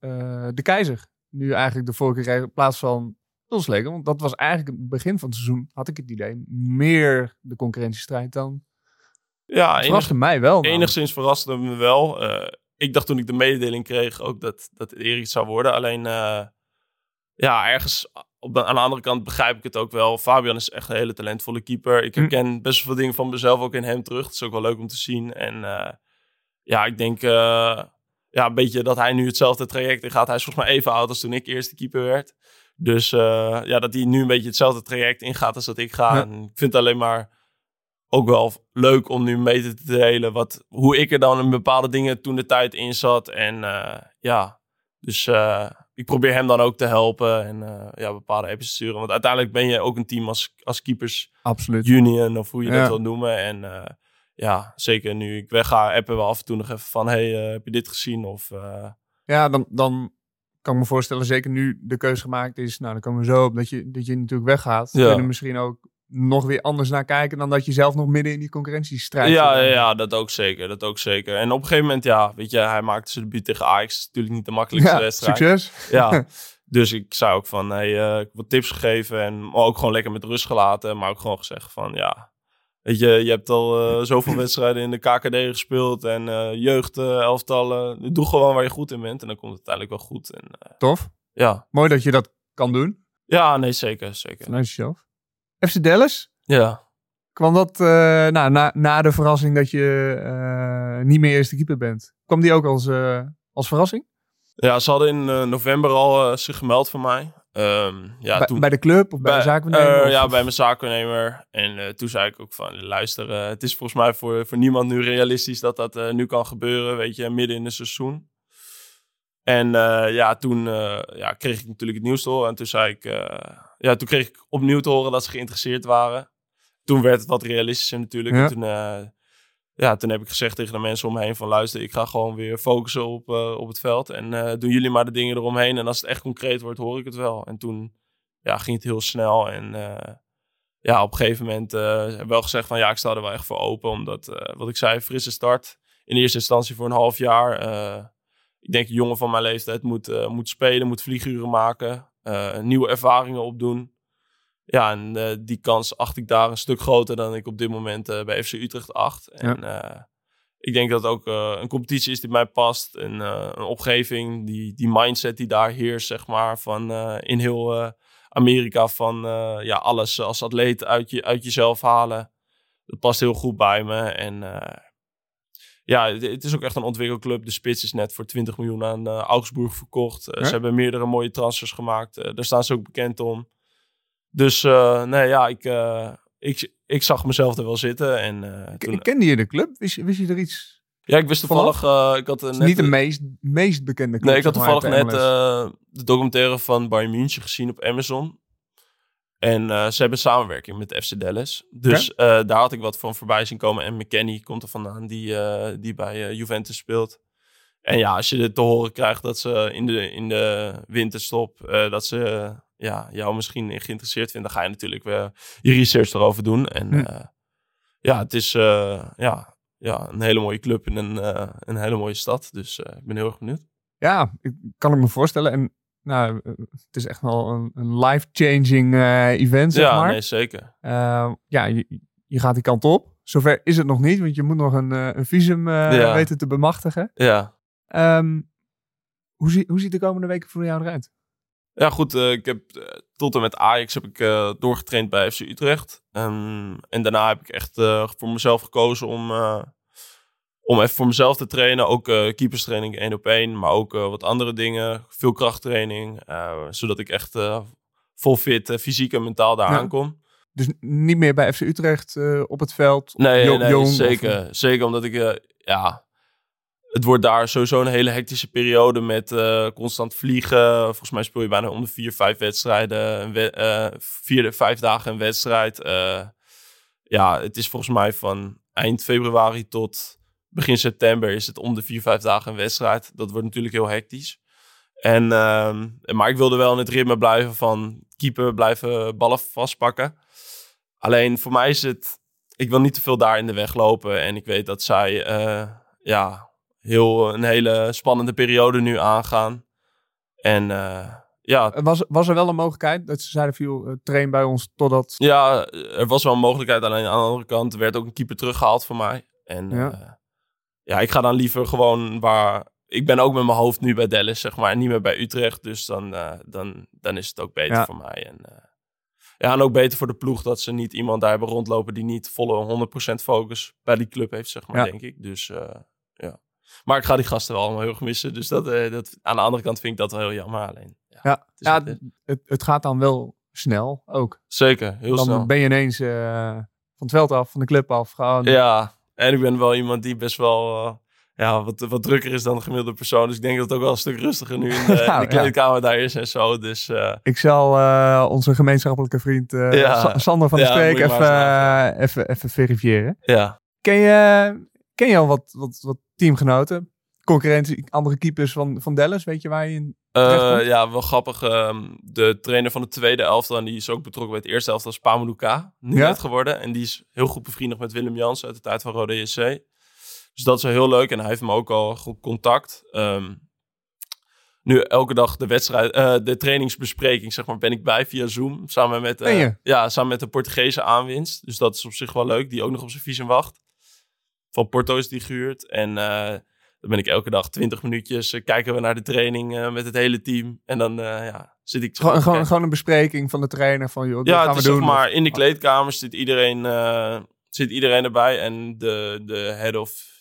de keizer nu eigenlijk de voorkeur kreeg in plaats van Ulslegen? Want dat was eigenlijk het begin van het seizoen, had ik het idee, meer de concurrentiestrijd dan. Ja, Het enig, verraste mij wel. enigszins verraste me wel. Ik dacht toen ik de mededeling kreeg ook dat, dat het Erik zou worden. Alleen, eh, ja, ergens op de, aan de andere kant begrijp ik het ook wel. Fabian is echt een hele talentvolle keeper. Ik Hm. herken best wel veel dingen van mezelf ook in hem terug. Het is ook wel leuk om te zien. En eh, ja, ik denk eh, ja, een beetje dat hij nu hetzelfde traject in gaat. Hij is volgens mij even oud als toen ik eerste keeper werd. Dus ja, dat hij nu een beetje hetzelfde traject ingaat als dat ik ga. Ja. En ik vind het alleen maar ook wel leuk om nu mee te delen wat, hoe ik er dan in bepaalde dingen toen de tijd in zat. En eh, ja, dus eh, ik probeer hem dan ook te helpen en eh, ja, bepaalde appjes te sturen. Want uiteindelijk ben je ook een team als, als keepers Absoluut. union of hoe je Ja. dat wil noemen. En ja, zeker nu ik wegga, appen we af en toe nog even van, hey, heb je dit gezien? Of Ja, dan, dan kan ik me voorstellen, zeker nu de keuze gemaakt is, nou dan komen we zo op dat je, dat je natuurlijk weggaat. Ja. Kun je er misschien ook nog weer anders naar kijken dan dat je zelf nog midden in die concurrentiestrijd ja, zit. ja, ja, dat ook zeker. Dat ook zeker. En op een gegeven moment, ja, weet je, hij maakte zijn debuut tegen Ajax. natuurlijk niet de makkelijkste Ja, wedstrijd. succes. Ja, [LAUGHS] dus ik zei ook van, hey, eh, wat tips gegeven en ook gewoon lekker met rust gelaten. Maar ook gewoon gezegd van, ja, weet je, je hebt al eh, zoveel [CLEARS THROAT] wedstrijden in de KKD gespeeld en eh jeugd, eh, elftallen. Doe gewoon waar je goed in bent en dan komt het uiteindelijk wel goed. En, Tof. ja. Mooi dat je dat kan doen ja, nee, zeker, zeker. vanuit jezelf. FC Dallas, Ja. kwam dat eh, nou, na, na de verrassing dat je eh, niet meer eerste keeper bent? Kwam die ook als, eh, als verrassing? ja, ze hadden in november al zich gemeld voor mij. Ehm, ja, bij, toen, bij de club of bij, de zaakwaarnemer? eh, of- ja, bij mijn zaakwaarnemer. En eh, toen zei ik ook van, luister, eh, het is volgens mij voor, voor niemand nu realistisch dat dat eh, nu kan gebeuren, weet je, midden in het seizoen. En eh, ja, toen eh, ja, kreeg ik natuurlijk het nieuws horen. En toen zei ik, eh, ja, toen kreeg ik opnieuw te horen dat ze geïnteresseerd waren. Toen werd het wat realistischer natuurlijk. Ja. En toen, eh, ja, toen heb ik gezegd tegen de mensen om me heen van, luister, ik ga gewoon weer focussen op, eh, op het veld. En eh, doen jullie maar de dingen eromheen. En als het echt concreet wordt, hoor ik het wel. En toen ja, ging het heel snel. En ja, op een gegeven moment heb ik wel gezegd van ja, ik sta er wel echt voor open. Omdat, wat ik zei, frisse start. In eerste instantie voor een half jaar. Ik denk een jongen van mijn leeftijd moet, moet spelen, moet vlieguren maken. Eh, nieuwe ervaringen opdoen. Ja, en eh, die kans acht ik daar een stuk groter dan ik op dit moment eh, bij FC Utrecht acht. En ik denk dat het ook een competitie is die mij past. En een omgeving, die, die mindset die daar heerst, zeg maar, van in heel Amerika van ja, alles als atleet uit, je, uit jezelf halen. Dat past heel goed bij me. En ja, het, is ook echt een ontwikkelclub. De spits is net voor 20 miljoen aan eh, Augsburg verkocht. Eh? Ze hebben meerdere mooie transfers gemaakt. Eh, daar staan ze ook bekend om. Dus nee, ja, ik, ik, ik zag mezelf er wel zitten. En, toen, Kende je de club? Wist, je- wist je er iets? ja, ik wist toevallig... ik had, net, niet de meest, meest bekende club. Nee, ik had toevallig net de documentaire van Bayern München gezien op Amazon. En eh, ze hebben samenwerking met FC Dallas. Dus eh, daar had ik wat van voorbij zien komen. En McKennie komt er vandaan, die, eh, die bij Juventus speelt. En ja, als je dit te horen krijgt dat ze in de, in de winterstop... dat ze ja, jou misschien geïnteresseerd vinden... dan ga je natuurlijk weer je research erover doen. En Hm. ja, het is ja, ja, een hele mooie club in een, een hele mooie stad. Dus ik ben heel erg benieuwd. Ja, ik, kan ik me voorstellen. En nou, eh, het is echt wel een, een life-changing eh, event, zeg ja, maar. nee, zeker. Eh, ja, je, je gaat die kant op. Zover is het nog niet, want je moet nog een, een visum Ja. weten te bemachtigen. Ja, Ehm, hoe, zie, hoe ziet de komende weken voor jou eruit? ja goed. ik heb tot en met Ajax heb ik doorgetraind bij FC Utrecht. Ehm, en daarna heb ik echt voor mezelf gekozen om, om even voor mezelf te trainen. Ook eh keeperstraining één op één, maar ook eh, wat andere dingen. Veel krachttraining, eh, zodat ik echt vol fit, fysiek en mentaal daar Ja. aankom. Dus niet meer bij FC Utrecht op het veld? Nee, nee jong, of- zeker. Zeker omdat ik, ja, het wordt daar sowieso een hele hectische periode met constant vliegen. Volgens mij speel je bijna om de vier, vijf wedstrijden, we- eh, vier, vijf dagen een wedstrijd. Ja, het is volgens mij van eind februari tot begin september is het om de vier, vijf dagen een wedstrijd. Dat wordt natuurlijk heel hectisch. En, ehm, maar ik wilde wel in het ritme blijven van keeper, blijven ballen vastpakken. Alleen voor mij is het ik wil niet te veel daar in de weg lopen. En ik weet dat zij eh, ja, heel, een hele spannende periode nu aangaan. En eh, ja, Eh, Was, was er wel een mogelijkheid dat ze zeiden, viel, train bij ons totdat... ja, er was wel een mogelijkheid. Alleen aan de andere kant werd ook een keeper teruggehaald voor mij. En Ja. Ja, ik ga dan liever gewoon waar... Ik ben ook met mijn hoofd nu bij Dallas, zeg maar. En niet meer bij Utrecht. Dus dan, eh, dan, dan is het ook beter Ja. voor mij. En, eh, ja, en ook beter voor de ploeg dat ze niet iemand daar hebben rondlopen... die niet volle 100% focus bij die club heeft, zeg maar, Ja. denk ik. Dus eh, ja. Maar ik ga die gasten wel allemaal heel erg missen. Dus dat, dat, aan de andere kant vind ik dat wel heel jammer. Alleen, ja, Ja, het ja het is. het, het gaat dan wel snel ook. zeker. Heel dan snel. ben je ineens van het veld af, van de club af. Gewoon. Ja, en ik ben wel iemand die best wel... eh, ja, wat, wat drukker is dan de gemiddelde persoon. Dus ik denk dat het ook wel een stuk rustiger nu in de, [LAUGHS] de kleedkamer daar is en zo. Dus eh, Ik zal eh, onze gemeenschappelijke vriend Ja. Sa- Sander van de Ja, Streek even, even, even verifiëren. ja. Ken je, ken je al wat, wat, wat teamgenoten? Concurrentie, andere keepers van, van Dallas, weet je waar je in Eh, ja, wel grappig. ehm, de trainer van de tweede elftal, en die is ook betrokken bij het eerste elftal, is Pamuduka. Nu Ja? net geworden. En die is heel goed bevriendigd met Willem Jansen uit de tijd van Rode JC. Dus dat is wel heel leuk. En hij heeft me ook al goed contact. Ehm, nu elke dag de wedstrijd, eh, de trainingsbespreking, zeg maar, ben ik bij via Zoom. Samen met, je? ja, samen met de Portugese aanwinst. Dus dat is op zich wel leuk. Die ook nog op zijn visum wacht. Van Porto is die gehuurd. En dan ben ik elke dag 20 minuutjes. eh, kijken we naar de training eh, met het hele team. En dan eh, ja, zit ik Gewoon, gewoon, kijken. gewoon een bespreking van de trainer van, joh, Ja, gaan het we is doen. zeg maar Of- in de kleedkamer zit iedereen, zit iedereen erbij. En de, de head of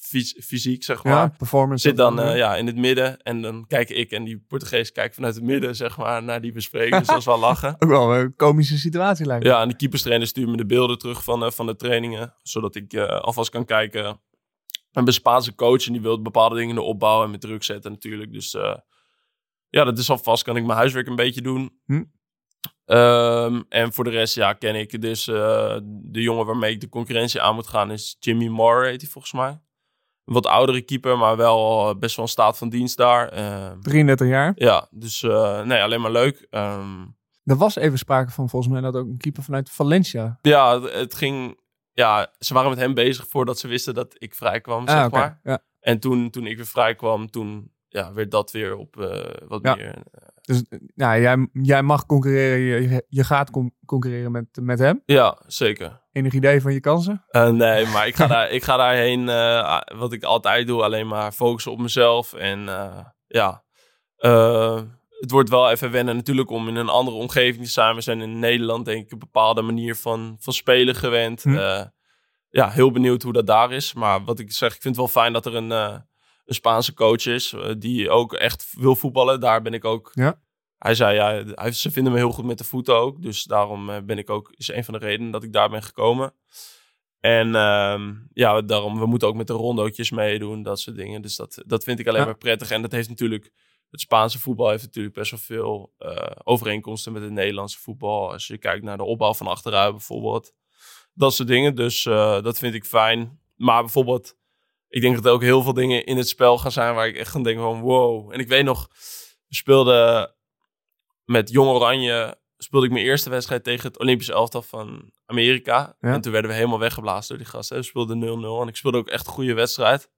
fys- fysiek, zeg maar, ja, performance. zit dan ja, in het midden. En dan kijk ik en die Portugees kijkt vanuit het midden, zeg maar, naar die bespreking. dus dat is wel [LAUGHS] lachen. Ook wel een komische situatie lijkt me. Ja, en de keeperstrainer stuurt me de beelden terug van, van de trainingen. Zodat ik alvast kan kijken. En de Spaanse coach en die wil bepaalde dingen in de opbouw en met druk zetten natuurlijk. Dus eh, ja, dat is alvast. Kan ik mijn huiswerk een beetje doen. Hm. Ehm, en voor de rest, ja, ken ik dus eh, de jongen waarmee ik de concurrentie aan moet gaan is Jimmy Moore, heet hij volgens mij. Een wat oudere keeper, maar wel eh, best wel een staat van dienst daar. Ehm, 33 jaar. ja, dus nee, alleen maar leuk. Ehm, Er was even sprake van, volgens mij, dat ook een keeper vanuit Valencia. Ja, het- het ging. Ja, ze waren met hem bezig voordat ze wisten dat ik vrij kwam, zeg Ah, oké. maar. Ja. En toen, toen ik weer vrij kwam, toen ja, werd dat weer op eh, wat Ja. meer. Dus eh, nou, jij, jij mag concurreren, je, je gaat con- concurreren met, met hem. Ja, zeker. Enig idee van je kansen? Nee, maar ik ga, [LAUGHS] daar, ik ga daarheen, wat ik altijd doe, alleen maar focussen op mezelf. En ja, het wordt wel even wennen natuurlijk om in een andere omgeving te zijn. We zijn in Nederland denk ik een bepaalde manier van, van spelen gewend. Hm. Eh, ja, heel benieuwd hoe dat daar is. Maar wat ik zeg, ik vind het wel fijn dat er een, eh, een Spaanse coach is eh, die ook echt wil voetballen. Daar ben ik ook... Ja. Hij zei, ja, hij, ze vinden me heel goed met de voeten ook. Dus daarom ben ik ook, is een van de redenen dat ik daar ben gekomen. En ehm, ja, daarom, we moeten ook met de rondootjes meedoen, dat soort dingen. Dus dat, dat vind ik alleen Ja. maar prettig. En dat heeft natuurlijk, het Spaanse voetbal heeft natuurlijk best wel veel eh, overeenkomsten met het Nederlandse voetbal. Als je kijkt naar de opbouw van achteruit bijvoorbeeld. Dat soort dingen, dus eh, dat vind ik fijn. Maar bijvoorbeeld, ik denk dat er ook heel veel dingen in het spel gaan zijn waar ik echt gaan denken van wow. En ik weet nog, we speelden met Jong Oranje speelde ik mijn eerste wedstrijd tegen het Olympische elftal van Amerika. Ja. En toen werden we helemaal weggeblazen door die gasten. We speelden 0-0 en ik speelde ook echt een goede wedstrijd.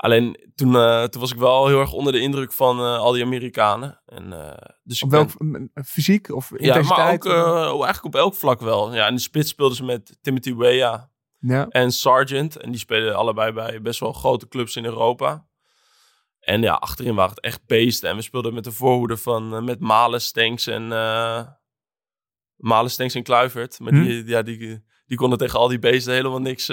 Alleen toen, eh, toen was ik wel heel erg onder de indruk van eh, al die Amerikanen. En, eh, dus Op ik welk ben- fysiek of ja, intensiteit? maar ook eh, eigenlijk op elk vlak wel. Ja, in de spits speelden ze met Timothy Weah ja. en Sargent. En die spelen allebei bij best wel grote clubs in Europa. En ja, achterin waren het echt beesten. En we speelden met de voorhoede van met Malen, Stenks en Malen, Stenks en Kluivert. Maar Hm. die, ja, die, die konden tegen al die beesten helemaal niks,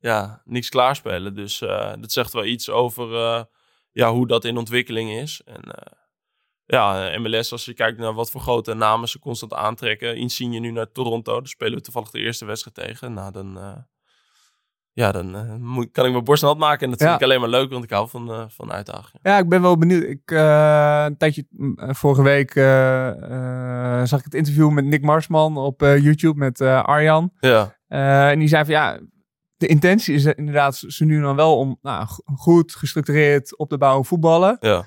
ja, niks klaarspelen. Dus eh, dat zegt wel iets over eh, ja, hoe dat in ontwikkeling is. En eh, ja, MLS, als je kijkt naar wat voor grote namen ze constant aantrekken. Insigne nu naar Toronto. Daar spelen we toevallig de eerste wedstrijd tegen. Nou, dan, ja, dan moet, kan ik mijn borst nat maken. En dat Ja. vind ik alleen maar leuk, want ik hou van, van uitdagingen. Ja, ik ben wel benieuwd. Ik, een tijdje, mm, vorige week zag ik het interview met Nick Marsman op YouTube met Arjan. Ja, en die zei van ja, de intentie is inderdaad ze nu dan wel om nou, go- goed gestructureerd op de bouw voetballen. ja,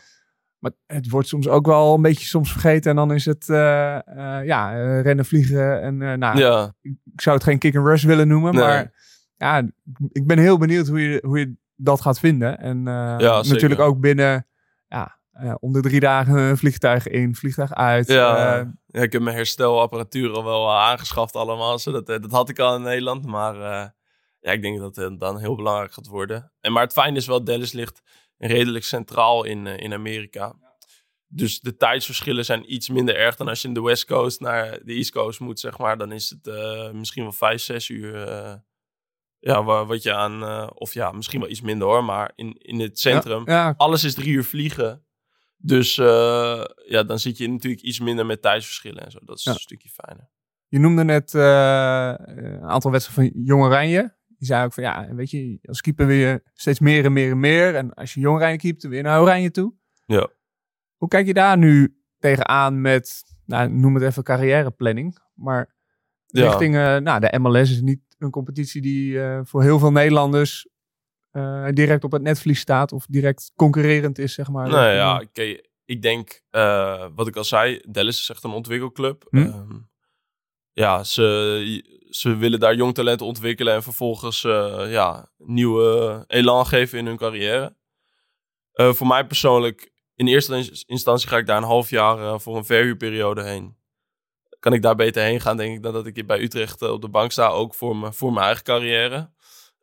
Maar het wordt soms ook wel een beetje soms vergeten. En dan is het eh, eh, ja, eh, rennen, vliegen. En nou, ja. ik zou het geen kick and rush willen noemen. Nee. Maar ja, ik ben heel benieuwd hoe je, hoe je dat gaat vinden. En Ja, zeker. natuurlijk ook binnen ja, om de drie dagen vliegtuig in, vliegtuig uit. Ja. Ja, ik heb mijn herstelapparatuur al wel aangeschaft allemaal. Zodat, eh, dat had ik al in Nederland. Maar ja, ik denk dat het dan heel belangrijk gaat worden. En, maar het fijne is wel, Dallas ligt redelijk centraal in, eh, in Amerika. Dus de tijdsverschillen zijn iets minder erg dan als je in de West Coast naar de East Coast moet, zeg maar. Dan is het eh, misschien wel vijf, zes uur. eh, ja, wa- wat je aan... of ja, misschien wel iets minder hoor. Maar in, in het centrum ja, alles is drie uur vliegen. Dus ja, dan zit je natuurlijk iets minder met tijdsverschillen en zo. Dat is Ja. een stukje fijner. Je noemde net een aantal wedstrijden van Jong Oranje. Die zei ook van ja, weet je, als keeper wil je steeds meer en meer en meer. En als je Jong Oranje keept, dan wil je naar Oranje toe. Ja. Hoe kijk je daar nu tegenaan met, nou, noem het even carrièreplanning. Maar Ja. richting, eh, nou, de MLS is niet een competitie die eh, voor heel veel Nederlanders eh, direct op het netvlies staat. Of direct concurrerend is, zeg maar. Nou ja, oké. Ik denk, wat ik al zei, Dallas is echt een ontwikkelclub. Hm. Ehm, ja, ze, ze willen daar jong talent ontwikkelen en vervolgens eh, ja, nieuwe elan geven in hun carrière. Eh, voor mij persoonlijk, in eerste ins- instantie ga ik daar een half jaar eh, voor een verhuurperiode heen. Kan ik daar beter heen gaan, denk ik, dan dat ik hier bij Utrecht eh, op de bank sta, ook voor, voor mijn eigen carrière.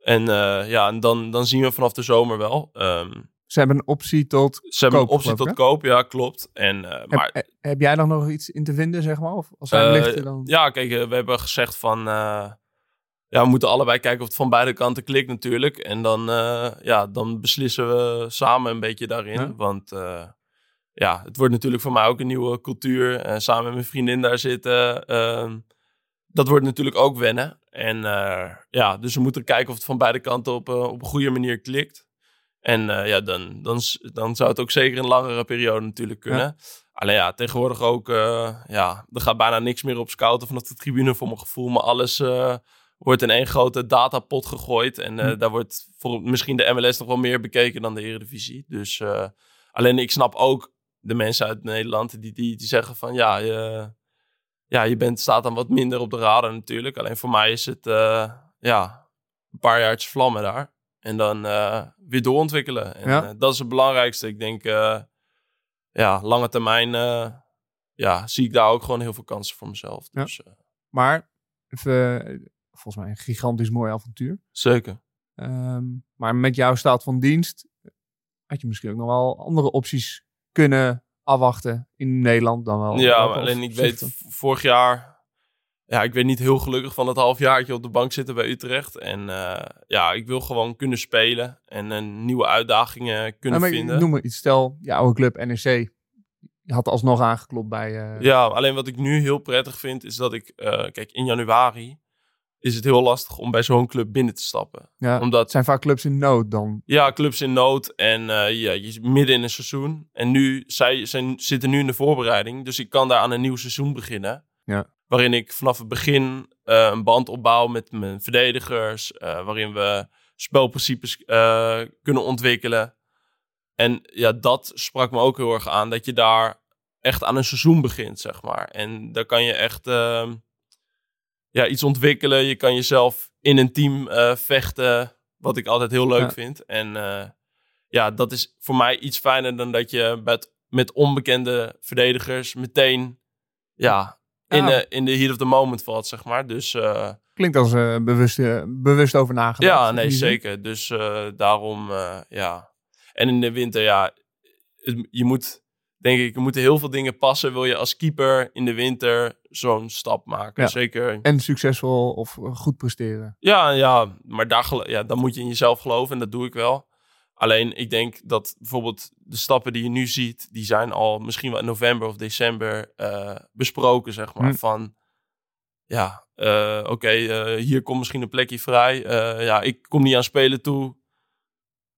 En eh, ja, en dan, dan zien we vanaf de zomer wel. Ehm, Ze hebben een optie tot. ze hebben Koop, een optie tot koop, ja, klopt. En, eh, Heb, maar he- heb jij dan nog iets in te vinden, zeg maar? Of als hij eh, ligt, dan. ja, kijk, eh, we hebben gezegd van... eh, ja, we moeten allebei kijken of het van beide kanten klikt natuurlijk. En dan, eh, ja, dan beslissen we samen een beetje daarin. Want eh, ja, het wordt natuurlijk voor mij ook een nieuwe cultuur. eh, samen met mijn vriendin daar zitten. ehm, dat wordt natuurlijk ook wennen. En eh, ja, dus we moeten kijken of het van beide kanten op, eh, op een goede manier klikt. En eh, ja, dan, dan, dan zou het ook zeker een langere periode natuurlijk kunnen. Alleen ja, tegenwoordig ook, eh, ja, er gaat bijna niks meer op scouten vanaf de tribune voor mijn gevoel. Maar alles eh, wordt in één grote datapot gegooid. En Hm. daar wordt voor misschien de MLS nog wel meer bekeken dan de Eredivisie. Dus alleen ik snap ook de mensen uit Nederland die, die, die zeggen van ja, je, ja, je bent, staat dan wat minder op de radar natuurlijk. Alleen voor mij is het ja, een paar jaartjes vlammen daar. En dan eh, weer doorontwikkelen. En Ja. eh, dat is het belangrijkste. Ik denk, eh, ja, lange termijn ja, zie ik daar ook gewoon heel veel kansen voor mezelf. Ja. Dus Maar, even, volgens mij een gigantisch mooi avontuur. zeker. Ehm, maar met jouw staat van dienst had je misschien ook nog wel andere opties kunnen afwachten in Nederland dan wel. Ja, maar alleen ik weet, vorig jaar... Ja, ik ben niet heel gelukkig van het halfjaartje op de bank zitten bij Utrecht. En eh, ja, ik wil gewoon kunnen spelen en een nieuwe uitdagingen kunnen maar vinden. Noem maar iets. Stel, je oude club NEC. Had alsnog aangeklopt bij... eh, Ja, alleen wat ik nu heel prettig vind, is dat ik... eh, kijk, in januari is het heel lastig om bij zo'n club binnen te stappen. ja, het Omdat, zijn vaak clubs in nood dan. ja, clubs in nood en eh, ja, je zit midden in een seizoen. En nu, zij zijn, zitten nu in de voorbereiding, dus ik kan daar aan een nieuw seizoen beginnen. Ja. Waarin ik vanaf het begin eh, een band opbouw met mijn verdedigers. eh, waarin we spelprincipes eh, kunnen ontwikkelen. En ja, dat sprak me ook heel erg aan. Dat je daar echt aan een seizoen begint, zeg maar. En daar kan je echt ehm, ja, iets ontwikkelen. Je kan jezelf in een team vechten. Wat ik altijd heel leuk Ja. vind. En ja, dat is voor mij iets fijner dan dat je met, met onbekende verdedigers meteen ja, in, Ja. de, in de heat of the moment valt, zeg maar. Dus eh, Klinkt als eh, bewust, eh, bewust over nagedacht. ja, nee, zin. zeker. Dus daarom, ja. En in de winter, ja, het- je moet, denk ik, er moeten heel veel dingen passen. Wil je als keeper in de winter zo'n stap maken? Ja. Zeker. En succesvol of goed presteren. Ja, ja, maar daar, ja, dan moet je in jezelf geloven en dat doe ik wel. Alleen, ik denk dat bijvoorbeeld de stappen die je nu ziet, die zijn al misschien wel in november of december eh, besproken, zeg maar. Hm. Van, ja, eh, oké, eh, hier komt misschien een plekje vrij. Ja, ik kom niet aan spelen toe.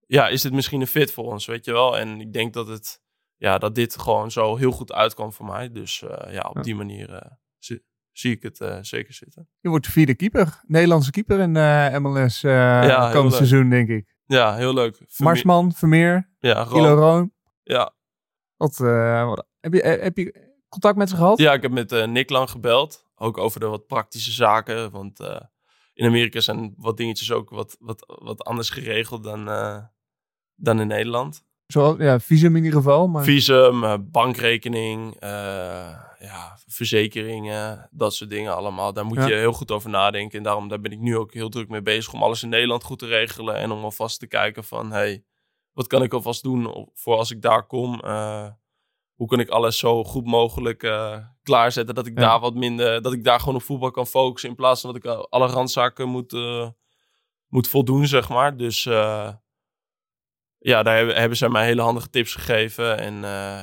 Ja, is dit misschien een fit voor ons, weet je wel? En ik denk dat het, ja, dat dit gewoon zo heel goed uitkwam voor mij. Dus ja, op Ja. die manier zie, ik het zeker zitten. Je wordt de vierde keeper. Nederlandse keeper in de MLS heel komend seizoen, denk ik. Ja, heel leuk. Verme- Marsman, Vermeer, Ja. Roon. Ja. Wat, eh, wat- heb, je, eh, heb je contact met ze gehad? ja, ik heb met eh, Nick lang gebeld. Ook over de wat praktische zaken. Want in Amerika zijn wat dingetjes ook wat, wat, wat anders geregeld dan, dan in Nederland. Zo, ja, visum in ieder geval. Maar... Visum, bankrekening, ja, verzekeringen, dat soort dingen allemaal. Daar moet Ja. je heel goed over nadenken. En daarom daar ben ik nu ook heel druk mee bezig om alles in Nederland goed te regelen. En om alvast te kijken van, hey, wat kan ik alvast doen voor als ik daar kom? Eh, hoe kan ik alles zo goed mogelijk eh, klaarzetten dat ik Ja. daar wat minder, dat ik daar gewoon op voetbal kan focussen in plaats van dat ik eh, alle randzaken moet, moet voldoen, zeg maar. Dus ja, daar hebben, hebben zij mij hele handige tips gegeven en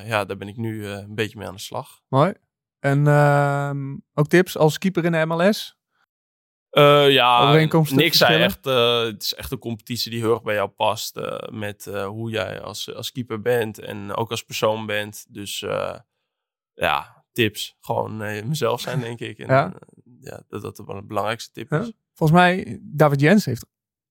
ja, daar ben ik nu een beetje mee aan de slag. Mooi. En ehm, ook tips als keeper in de MLS? Eh, ja, niks echt. eh, het is echt een competitie die heel erg bij jou past. eh, met hoe jij als, als keeper bent en ook als persoon bent. Dus ja, tips. Gewoon mezelf zijn, denk ik. En, Ja. ja, dat dat wel een belangrijkste tip Ja. is. Volgens mij, David Jens heeft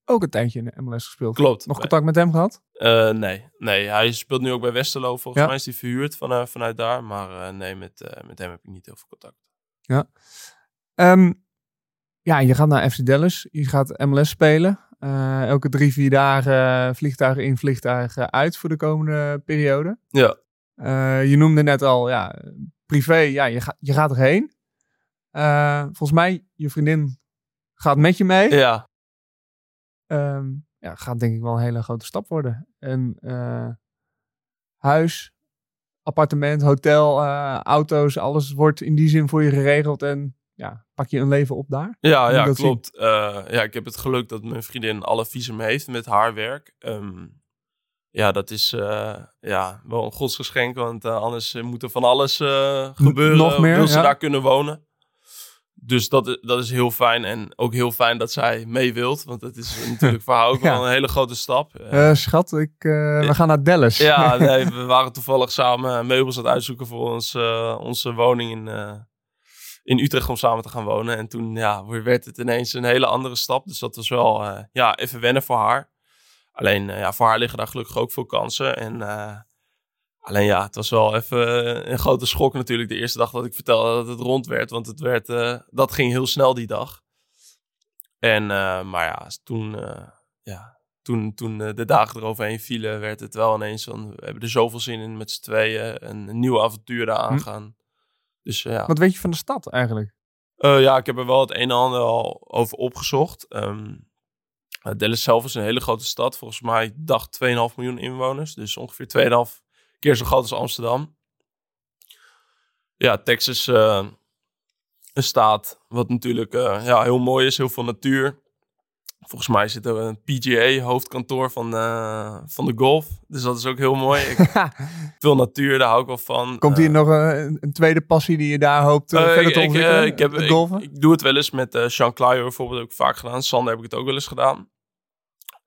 ook een tijdje in de MLS gespeeld. Klopt. Nog contact met hem gehad? Eh, nee, nee, hij speelt nu ook bij Westerlo. Volgens Ja. mij is hij verhuurd van, vanuit daar. Maar eh, nee, met, eh, met hem heb ik niet heel veel contact. Ehm, ja, je gaat naar FC Dallas. Je gaat MLS spelen. Eh, elke drie, vier dagen vliegtuigen in, vliegtuigen uit voor de komende periode. Ja, Eh, je noemde net al, ja, privé, ja, je, gaat je gaat erheen. Eh, volgens mij, je vriendin gaat met je mee. ja. Ehm, ja, gaat denk ik wel een hele grote stap worden. En eh, huis, appartement, hotel, eh, auto's, alles wordt in die zin voor je geregeld. En ja, pak je een leven op daar. Ja, ja klopt. Eh, ja, ik heb het geluk dat mijn vriendin alle visum heeft met haar werk. Ehm, ja, dat is ja, wel een godsgeschenk, want anders moet er van alles gebeuren. nog meer, wil ze ja. daar kunnen wonen. Dus dat, dat is heel fijn. En ook heel fijn dat zij mee wilt. Want het is natuurlijk voor haar ook [LAUGHS] Ja. wel een hele grote stap. Eh, Eh, schat, ik, eh, we gaan naar Dallas. ja, [LAUGHS] nee, we waren toevallig samen meubels aan het uitzoeken voor ons, onze woning in, in Utrecht om samen te gaan wonen. En toen ja, werd het ineens een hele andere stap. Dus dat was wel ja, even wennen voor haar. Alleen ja, voor haar liggen daar gelukkig ook veel kansen. En alleen ja, het was wel even eh, een grote schok natuurlijk de eerste dag dat ik vertelde dat het rond werd. Want het werd, eh, dat ging heel snel die dag. En, eh, maar ja, toen, ja, toen, toen de dagen eroverheen vielen, werd het wel ineens van, we hebben er zoveel zin in met z'n tweeën. Een, een nieuwe avontuur aangaan. Dus eh, ja. Wat weet je van de stad eigenlijk? Ja, ik heb er wel het een en ander al over opgezocht. Ehm eh, Dallas zelf is een hele grote stad. Volgens mij dacht 2,5 miljoen inwoners. Dus ongeveer 2,5 keer zo groot als Amsterdam. Ja, Texas eh, een staat wat natuurlijk eh, ja, heel mooi is. Heel veel natuur. Volgens mij zit er een PGA-hoofdkantoor van, eh, van de golf. Dus dat is ook heel mooi. Ik, [LAUGHS] veel natuur, daar hou ik wel van. Komt hier nog een, een tweede passie die je daar hoopt verder ik, te ik, ontwikkelen? ik, heb, ik, doe het wel eens met Sean Clio bijvoorbeeld, ik vaak gedaan. Sander heb ik het ook wel eens gedaan.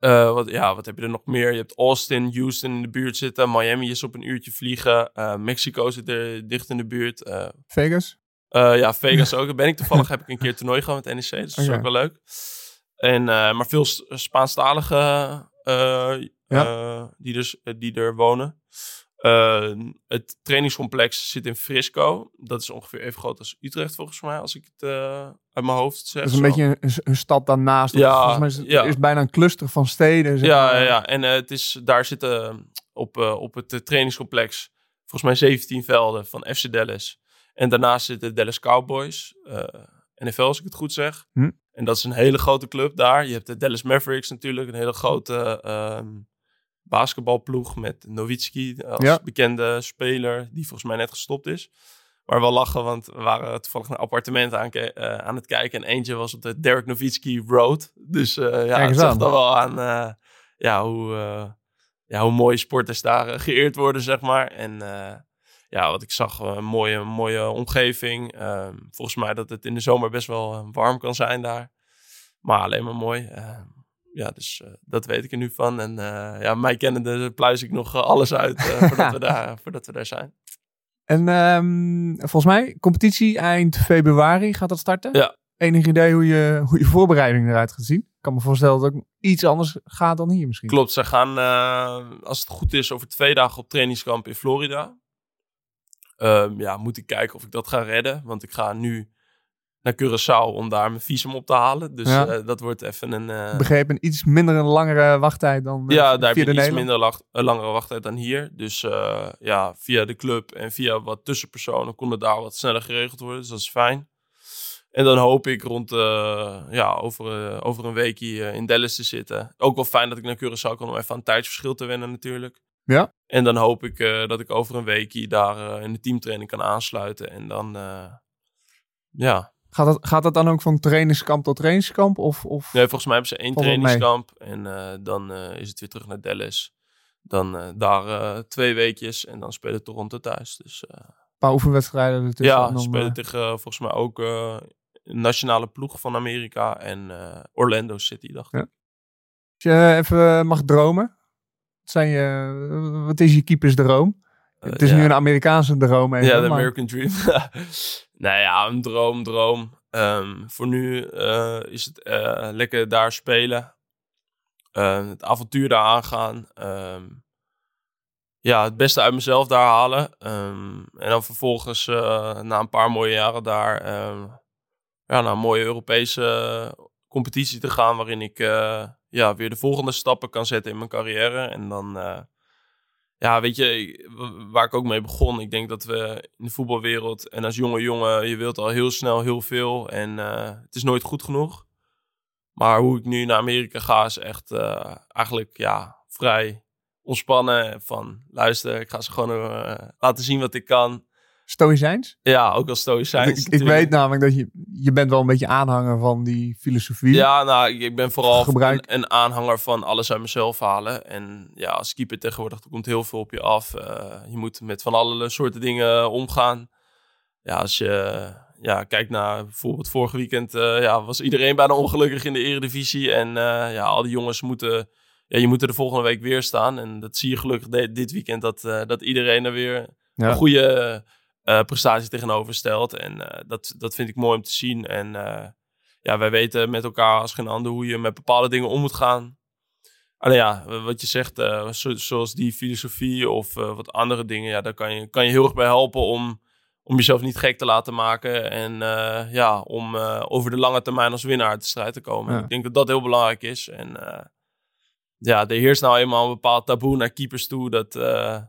Eh, wat, ja, wat heb je er nog meer? Je hebt Austin, Houston in de buurt zitten. Miami is op een uurtje vliegen. Eh, Mexico zit er dicht in de buurt. Eh, Vegas? ja, Vegas [LAUGHS] ook. Ben ik toevallig, heb ik een keer toernooi gehad met NEC. Dus dat is ook wel leuk. En, maar veel S- Spaanstalige eh, Ja. die, dus, die er wonen. Eh, het trainingscomplex zit in Frisco. Dat is ongeveer even groot als Utrecht volgens mij, als ik het eh, uit mijn hoofd zeg. Dat is een Zo. beetje een, een stad daarnaast. Ja, Volgens mij is het ja. is bijna een cluster van steden. zeg Ja, maar. ja, en eh, het is, daar zitten op, eh, op het eh, trainingscomplex volgens mij 17 velden van FC Dallas. En daarnaast zitten Dallas Cowboys, NFL als ik het goed zeg. Hm. En dat is een hele grote club daar. Je hebt de Dallas Mavericks natuurlijk, een hele grote ehm, basketbalploeg met Nowitzki als Ja. bekende speler, die volgens mij net gestopt is. Maar wel lachen, want we waren toevallig een appartement aan, eh, aan het kijken. En eentje was op de Derek Nowitzki Road. Dus eh, ja, het eens zag dan wel aan eh, ja, hoe, eh, ja, hoe mooie sporters daar eh, geëerd worden, zeg maar. En eh, ja, wat ik zag, eh, een mooie, mooie omgeving. Ehm, volgens mij dat het in de zomer best wel eh, warm kan zijn daar. Maar alleen maar mooi. Ja, dus eh, dat weet ik er nu van. En eh, ja, mij kennende pluis ik nog eh, alles uit [LAUGHS] voordat, we daar, voordat we daar zijn. En ehm, volgens mij, competitie eind februari gaat dat starten. Ja. Enig idee hoe je, hoe je voorbereiding eruit gaat zien? Ik kan me voorstellen dat het ook iets anders gaat dan hier misschien. Klopt, ze gaan, als het goed is, over twee dagen op trainingskamp in Florida. Ehm, ja, moet ik kijken of ik dat ga redden. Want ik ga nu naar Curaçao om daar mijn visum op te halen. Dus Ja. eh, dat wordt even een... eh, Ik begreep een iets minder een langere wachttijd dan eh, ja, daar heb je iets Nederland. minder langere wachttijd dan hier. Dus ja, via de club en via wat tussenpersonen kon het daar wat sneller geregeld worden. Dus dat is fijn. En dan hoop ik rond, ja, over, over een weekje eh, in Dallas te zitten. Ook wel fijn dat ik naar Curaçao kan om even aan tijdsverschil te wennen natuurlijk. Ja. En dan hoop ik dat ik over een weekje daar in de teamtraining kan aansluiten. En dan, ja. Gaat dat, gaat dat dan ook van trainingskamp tot trainingskamp? Of, of... Nee, volgens mij hebben ze één trainingskamp. En eh, dan eh, is het weer terug naar Dallas. Dan eh, daar twee weekjes en dan spelen Toronto thuis. Dus eh, paar oefenwedstrijden ertussen. ja, dan, spelen tegen volgens mij ook een nationale ploeg van Amerika en Orlando City, dacht ik. Ja. Als je even mag dromen, wat, zijn je, wat is je keepersdroom? Het is ja. nu een Amerikaanse droom. Even, Ja, de maar- American Dream. [LAUGHS] nou ja, een droom, droom. Ehm, voor nu eh, is het eh, lekker daar spelen. Eh, het avontuur daar aangaan. Ehm, ja, het beste uit mezelf daar halen. Ehm, en dan vervolgens eh, na een paar mooie jaren daar ehm, ja, naar een mooie Europese competitie te gaan. Waarin ik ja, weer de volgende stappen kan zetten in mijn carrière. En dan ja, weet je, waar ik ook mee begon. Ik denk dat we in de voetbalwereld en als jonge jongen, je wilt al heel snel heel veel. En eh, het is nooit goed genoeg. Maar hoe ik nu naar Amerika ga is echt eh, eigenlijk ja, vrij ontspannen. Van luister, ik ga ze gewoon eh, laten zien wat ik kan. Stoïcijns? Ja, ook als stoïcijns Ik, ik weet namelijk dat je, je bent wel een beetje aanhanger van die filosofie. Ja, nou, ik, ben vooral Gebruik- een, een aanhanger van alles uit mezelf halen. En ja, als keeper tegenwoordig, komt heel veel op je af. Eh, je moet met van alle soorten dingen omgaan. Ja, als je ja, kijkt naar bijvoorbeeld vorig weekend, eh, ja, was iedereen bijna ongelukkig in de eredivisie. En eh, ja, al die jongens moeten, ja, je moet er de volgende week weer staan. En dat zie je gelukkig dit weekend, dat, dat iedereen er weer Ja. een goede eh, prestatie tegenover stelt. En eh, dat, dat vind ik mooi om te zien. En eh, ja, wij weten met elkaar als geen ander hoe je met bepaalde dingen om moet gaan. Alleen ja, wat je zegt, zo- zoals die filosofie of wat andere dingen, ja, daar kan je, kan je heel erg bij helpen om, om jezelf niet gek te laten maken. En ja, om over de lange termijn als winnaar te strijd te komen. Ja. Ik denk dat dat heel belangrijk is. En ja, er heerst nou eenmaal een bepaald taboe naar keepers toe dat, eh,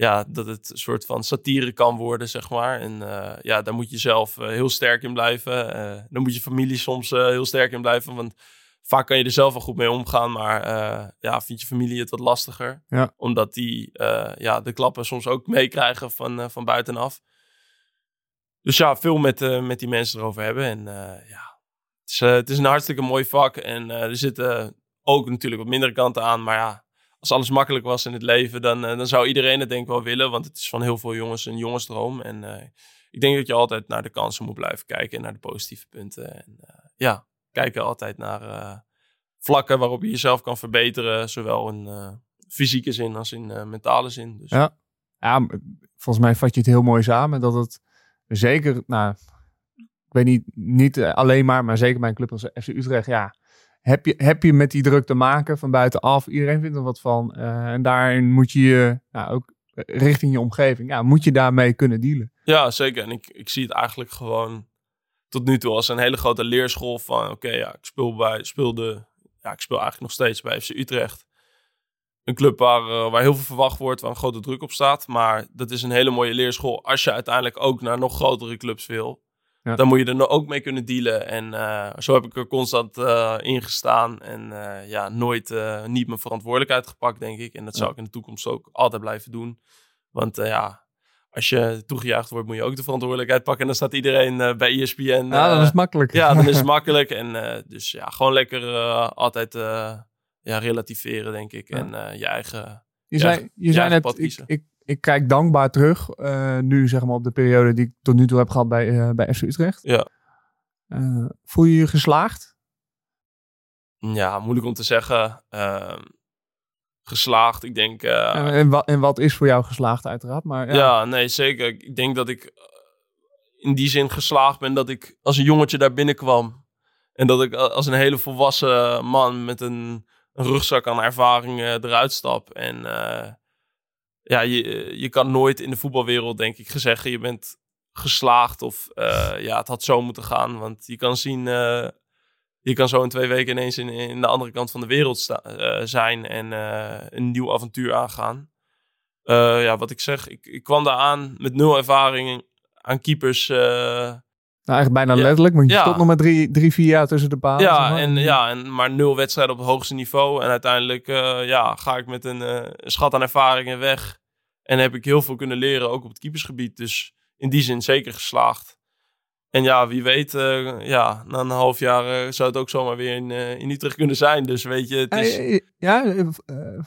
ja, dat het een soort van satire kan worden, zeg maar. En eh, ja, daar moet je zelf eh, heel sterk in blijven. Eh daar moet je familie soms heel sterk in blijven, want vaak kan je er zelf wel goed mee omgaan, maar ja, vindt je familie het wat lastiger. Ja. Omdat die ja, de klappen soms ook meekrijgen van, van buitenaf. Dus ja, veel met, met die mensen erover hebben. En ja, het is, het is een hartstikke mooi vak. En er zitten ook natuurlijk wat mindere kanten aan. Maar ja, als alles makkelijk was in het leven, dan, eh, dan zou iedereen het denk ik wel willen. Want het is van heel veel jongens een jongensdroom. En eh, ik denk dat je altijd naar de kansen moet blijven kijken en naar de positieve punten. En eh, ja, kijken altijd naar vlakken waarop je jezelf kan verbeteren. Zowel in fysieke zin als in mentale zin. Dus, Ja. Ja, volgens mij vat je het heel mooi samen. Dat het zeker, nou, ik weet niet, niet alleen maar, maar zeker bij een club als FC Utrecht, ja. Heb je, heb je met die druk te maken van buitenaf? Iedereen vindt er wat van. eh, en daarin moet je je, nou, ook richting je omgeving, ja, moet je daarmee kunnen dealen. Ja, zeker. En ik, ik zie het eigenlijk gewoon tot nu toe als een hele grote leerschool van... Oké, ja, ik speel bij, speelde... Ja, ik speel eigenlijk nog steeds bij FC Utrecht. Een club waar, eh, waar heel veel verwacht wordt, waar een grote druk op staat. Maar dat is een hele mooie leerschool als je uiteindelijk ook naar nog grotere clubs wil. Ja. Dan moet je er ook mee kunnen dealen. En eh, zo heb ik er constant eh in gestaan. En eh, ja, nooit eh, niet mijn verantwoordelijkheid gepakt, denk ik. En dat zou Ja. ik in de toekomst ook altijd blijven doen. Want eh, ja, als je toegejuicht wordt, moet je ook de verantwoordelijkheid pakken. En dan staat iedereen eh, bij ESPN. Ja, dan eh, is het makkelijk. ja, dan is [LAUGHS] het makkelijk. En eh, dus ja, gewoon lekker eh, altijd eh, ja, relativeren, denk ik. Ja. En eh, je eigen... Je zei, je je zei net, ik, ik kijk dankbaar terug. eh, nu zeg maar op de periode die ik tot nu toe heb gehad bij, eh, bij FC Utrecht. Ja. Eh, voel je je geslaagd? Ja, moeilijk om te zeggen. Ehm, geslaagd, ik denk... en, en, wat, en wat is voor jou geslaagd uiteraard? Maar ja, Ja, nee, zeker. Ik denk dat ik in die zin geslaagd ben dat ik als een jongetje daar binnenkwam. En dat ik als een hele volwassen man met een, een rugzak aan ervaringen eruit stap. En ja, je, je kan nooit in de voetbalwereld, denk ik, zeggen je bent geslaagd of eh, ja, het had zo moeten gaan. Want je kan zien, eh, je kan zo in twee weken ineens in, in de andere kant van de wereld sta- eh, zijn en een nieuw avontuur aangaan. Ja, wat ik zeg, ik, ik kwam daar aan met nul ervaring aan keepers. Nou, eigenlijk bijna Ja. letterlijk. Want je Ja. stond nog maar drie, drie, vier jaar tussen de palen. zeg ja, maar. en, ja, en maar nul wedstrijden op het hoogste niveau. En uiteindelijk eh, ja, ga ik met een eh, schat aan ervaringen weg. En heb ik heel veel kunnen leren, ook op het keepersgebied. Dus in die zin zeker geslaagd. En ja, wie weet, eh, ja, na een half jaar zou het ook zomaar weer in, in Utrecht kunnen zijn. Dus weet je, het is... Ja,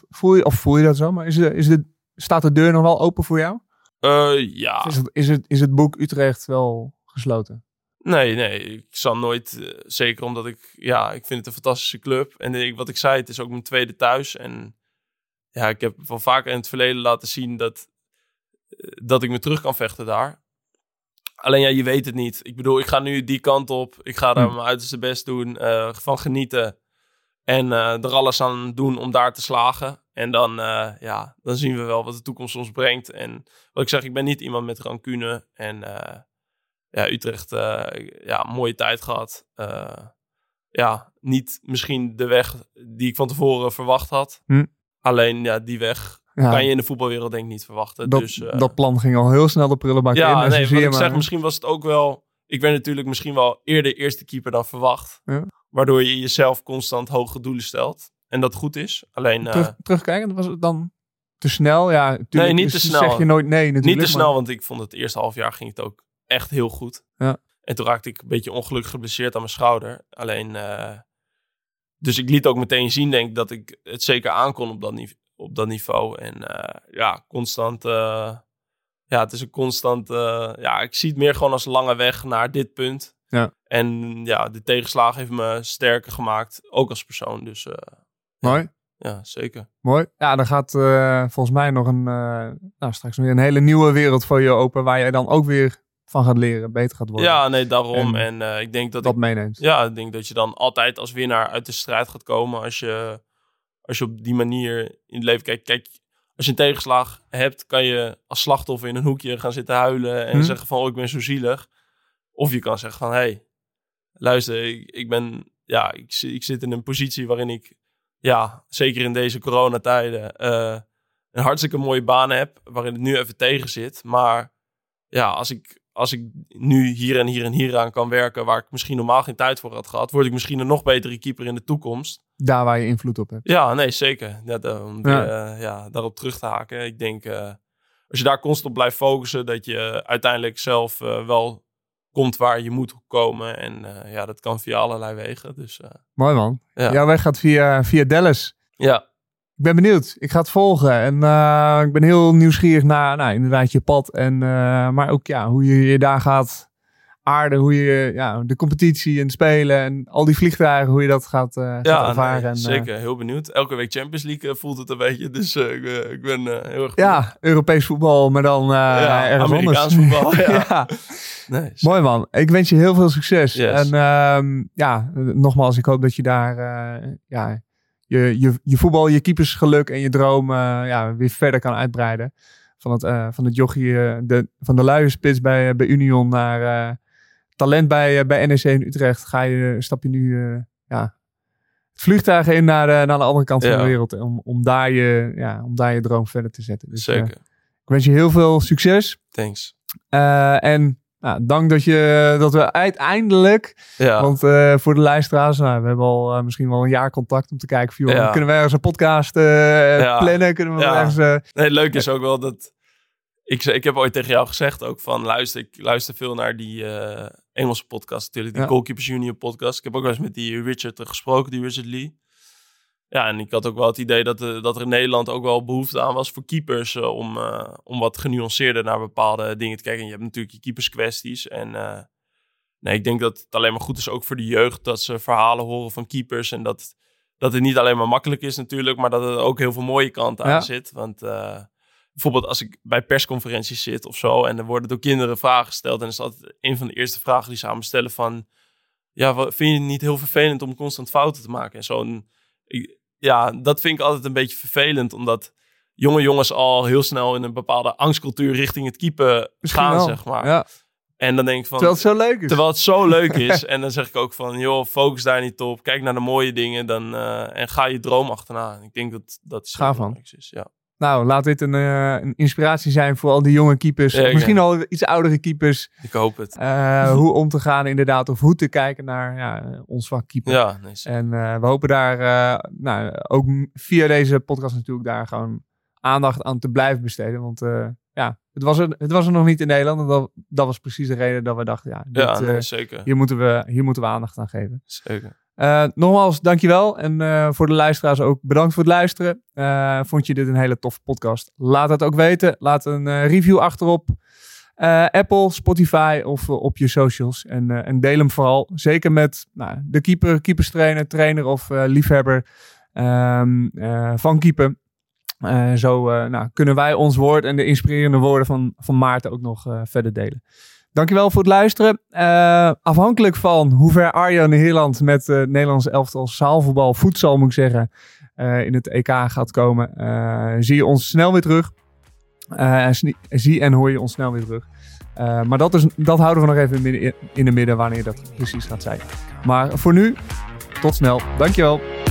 voel je, of voel je dat zo? Maar is, de, is de, staat de deur nog wel open voor jou? Ja, Is het, is, het, is het boek Utrecht wel gesloten? Nee, nee. Ik zal nooit, eh, zeker omdat ik, ja, ik vind het een fantastische club. En ik, wat ik zei, het is ook mijn tweede thuis. En ja, ik heb wel vaker in het verleden laten zien dat, eh, dat ik me terug kan vechten daar. Alleen ja, je weet het niet. Ik bedoel, ik ga nu die kant op. Ik ga daar Hm. mijn uiterste best doen, eh, van genieten. En er alles aan doen om daar te slagen. En dan, ja, dan zien we wel wat de toekomst ons brengt. En wat ik zeg, ik ben niet iemand met rancune. En ja, Utrecht, eh, ja, mooie tijd gehad. Eh, ja, niet misschien de weg die ik van tevoren verwacht had. Hm. Alleen, ja, die weg Ja, kan je in de voetbalwereld denk ik niet verwachten. dat, dus, eh, dat plan ging al heel snel de prullenbak in. ja, nee, wat ik maar- zeg, misschien was het ook wel... Ik werd natuurlijk misschien wel eerder eerste keeper dan verwacht. Ja. Waardoor je jezelf constant hoge doelen stelt. En dat goed is. Alleen, Terug, terugkijkend, was het dan te snel? Ja, natuurlijk Nee, niet te snel. zeg je nooit nee natuurlijk. niet te maar- snel, want ik vond het eerste half jaar ging het ook echt heel goed. Ja. En toen raakte ik een beetje ongelukkig geblesseerd aan mijn schouder. Alleen, eh, dus ik liet ook meteen zien, denk ik, dat ik het zeker aankon op dat, nive- op dat niveau. En eh, ja, constant, eh, ja, het is een constant, ja, ik zie het meer gewoon als lange weg naar dit punt. Ja. En ja, de tegenslagen heeft me sterker gemaakt, ook als persoon. Dus Mooi. ja, zeker. Mooi. Ja, dan gaat volgens mij nog een, nou, straks weer een hele nieuwe wereld voor je open. Waar jij dan ook weer van gaat leren, beter gaat worden. Ja, nee, daarom. En En, eh, ik denk dat dat ik meeneemt. Ja, ik denk dat je dan altijd als winnaar uit de strijd gaat komen als je, als je op die manier in het leven kijkt. Kijk, als je een tegenslag hebt, kan je als slachtoffer in een hoekje gaan zitten huilen en Hm. zeggen van, oh, ik ben zo zielig. Of je kan zeggen van, hé, hey, luister, ik, ik ben, ja, ik, ik zit in een positie waarin ik, ja, zeker in deze coronatijden, eh een hartstikke mooie baan heb, waarin het nu even tegen zit. Maar ja, als ik, als ik nu hier en hier en hier aan kan werken, waar ik misschien normaal geen tijd voor had gehad, word ik misschien een nog betere keeper in de toekomst. Daar waar je invloed op hebt. Ja, nee, zeker. Om Ja. eh, ja, daarop terug te haken. Ik denk, eh, als je daar constant op blijft focussen, dat je uiteindelijk zelf eh, wel komt waar je moet komen. En eh, ja, dat kan via allerlei wegen. Dus eh, Mooi man. Ja. Jouw weg gaat via, via Dallas. ja, Ik ben benieuwd. Ik ga het volgen. En eh, ik ben heel nieuwsgierig naar, nou, inderdaad, je pad. En, eh, maar ook ja, hoe je je daar gaat aarden. Hoe je ja, de competitie en spelen en al die vliegtuigen, hoe je dat gaat, gaat ja ervaren. nee, en, zeker. Heel benieuwd. Elke week Champions League voelt het een beetje. Dus ik, ik ben heel erg ja, Europees voetbal, maar dan Ja, ergens Amerikaans anders. voetbal, [LAUGHS] ja. ja. Nee, Mooi man. Ik wens je heel veel succes. Yes. En ehm, ja, nogmaals, ik hoop dat je daar ja, je, je, je voetbal, je keepersgeluk en je droom eh, ja, weer verder kan uitbreiden. Van het, eh, van het jochie, eh, de, van de luie spits bij, bij Union naar talent bij, bij NEC in Utrecht. Ga je, stap je nu ja, het vliegtuig in naar de, naar de andere kant van de wereld. Om, om, daar je, ja, om daar je droom verder te zetten. Dus, zeker. ik wens je heel veel succes. Thanks. En nou, dank dat, je, dat we uiteindelijk, Ja. want eh, voor de luisteraars, nou, we hebben al eh, misschien wel een jaar contact om te kijken, joh, Ja. kunnen we ergens een podcast eh, Ja. plannen? Kunnen we ergens... Nee, het leuke is ook wel dat. Ik, ze- ik heb ooit tegen jou gezegd ook van luister, ik luister veel naar die Engelse podcast natuurlijk, die. Goalkeepers Junior podcast. Ik heb ook wel eens met die Richard gesproken, die Richard Lee. Ja, en ik had ook wel het idee dat, eh, dat er in Nederland ook wel behoefte aan was voor keepers eh, om, eh, om wat genuanceerder naar bepaalde dingen te kijken. En je hebt natuurlijk je keeperskwesties en nee, ik denk dat het alleen maar goed is ook voor de jeugd dat ze verhalen horen van keepers en dat, dat het niet alleen maar makkelijk is natuurlijk, maar dat er ook heel veel mooie kanten Ja. aan zit. Want bijvoorbeeld als ik bij persconferenties zit of zo en er worden door kinderen vragen gesteld en is altijd een van de eerste vragen die ze aan me stellen van ja, wat, vind je het niet heel vervelend om constant fouten te maken en zo. En ik- ja, dat vind ik altijd een beetje vervelend, omdat jonge jongens al heel snel in een bepaalde angstcultuur richting het misschien gaan, wel. zeg maar. Ja, En dan denk ik van, terwijl het zo leuk is. Terwijl het zo leuk is. [LAUGHS] en dan zeg ik ook van, joh, focus daar niet op. Kijk naar de mooie dingen dan, eh, en ga je droom achterna. Ik denk dat dat is man. belangrijkste is. Ja. Nou, laat dit een, eh, een inspiratie zijn voor al die jonge keepers. Ja, misschien denk- al iets oudere keepers. Ik hoop het. eh, hoe om te gaan inderdaad. Of hoe te kijken naar ja, ons vak keeper. Ja. En eh, we hopen daar nou, ook via deze podcast natuurlijk daar gewoon aandacht aan te blijven besteden. Want ja, het was, er, het was er nog niet in Nederland. En dat, dat was precies de reden dat we dachten, ja, dit, ja, nee, zeker. hier, moeten we, hier moeten we aandacht aan geven. zeker. Uh, nogmaals, dankjewel. En uh, voor de luisteraars ook bedankt voor het luisteren. Uh, vond je dit een hele toffe podcast? Laat het ook weten. Laat een review achterop. Apple, Spotify of op je socials. En, en, deel hem vooral. Zeker met nou, de keeper, keeperstrainer, trainer of liefhebber um, van keeper. zo nou, kunnen wij ons woord en de inspirerende woorden van, van Maarten ook nog verder delen. Dankjewel voor het luisteren. Uh, afhankelijk van hoe ver Arjan Heerland met uh, Nederlands elftal zaalvoetbal, voedsel moet ik zeggen, uh, in het EK gaat komen, zie je ons snel weer terug. zie en hoor je ons snel weer terug. maar dat, is, dat houden we nog even in, in, in de midden wanneer dat precies gaat zijn. Maar voor nu, tot snel. Dankjewel.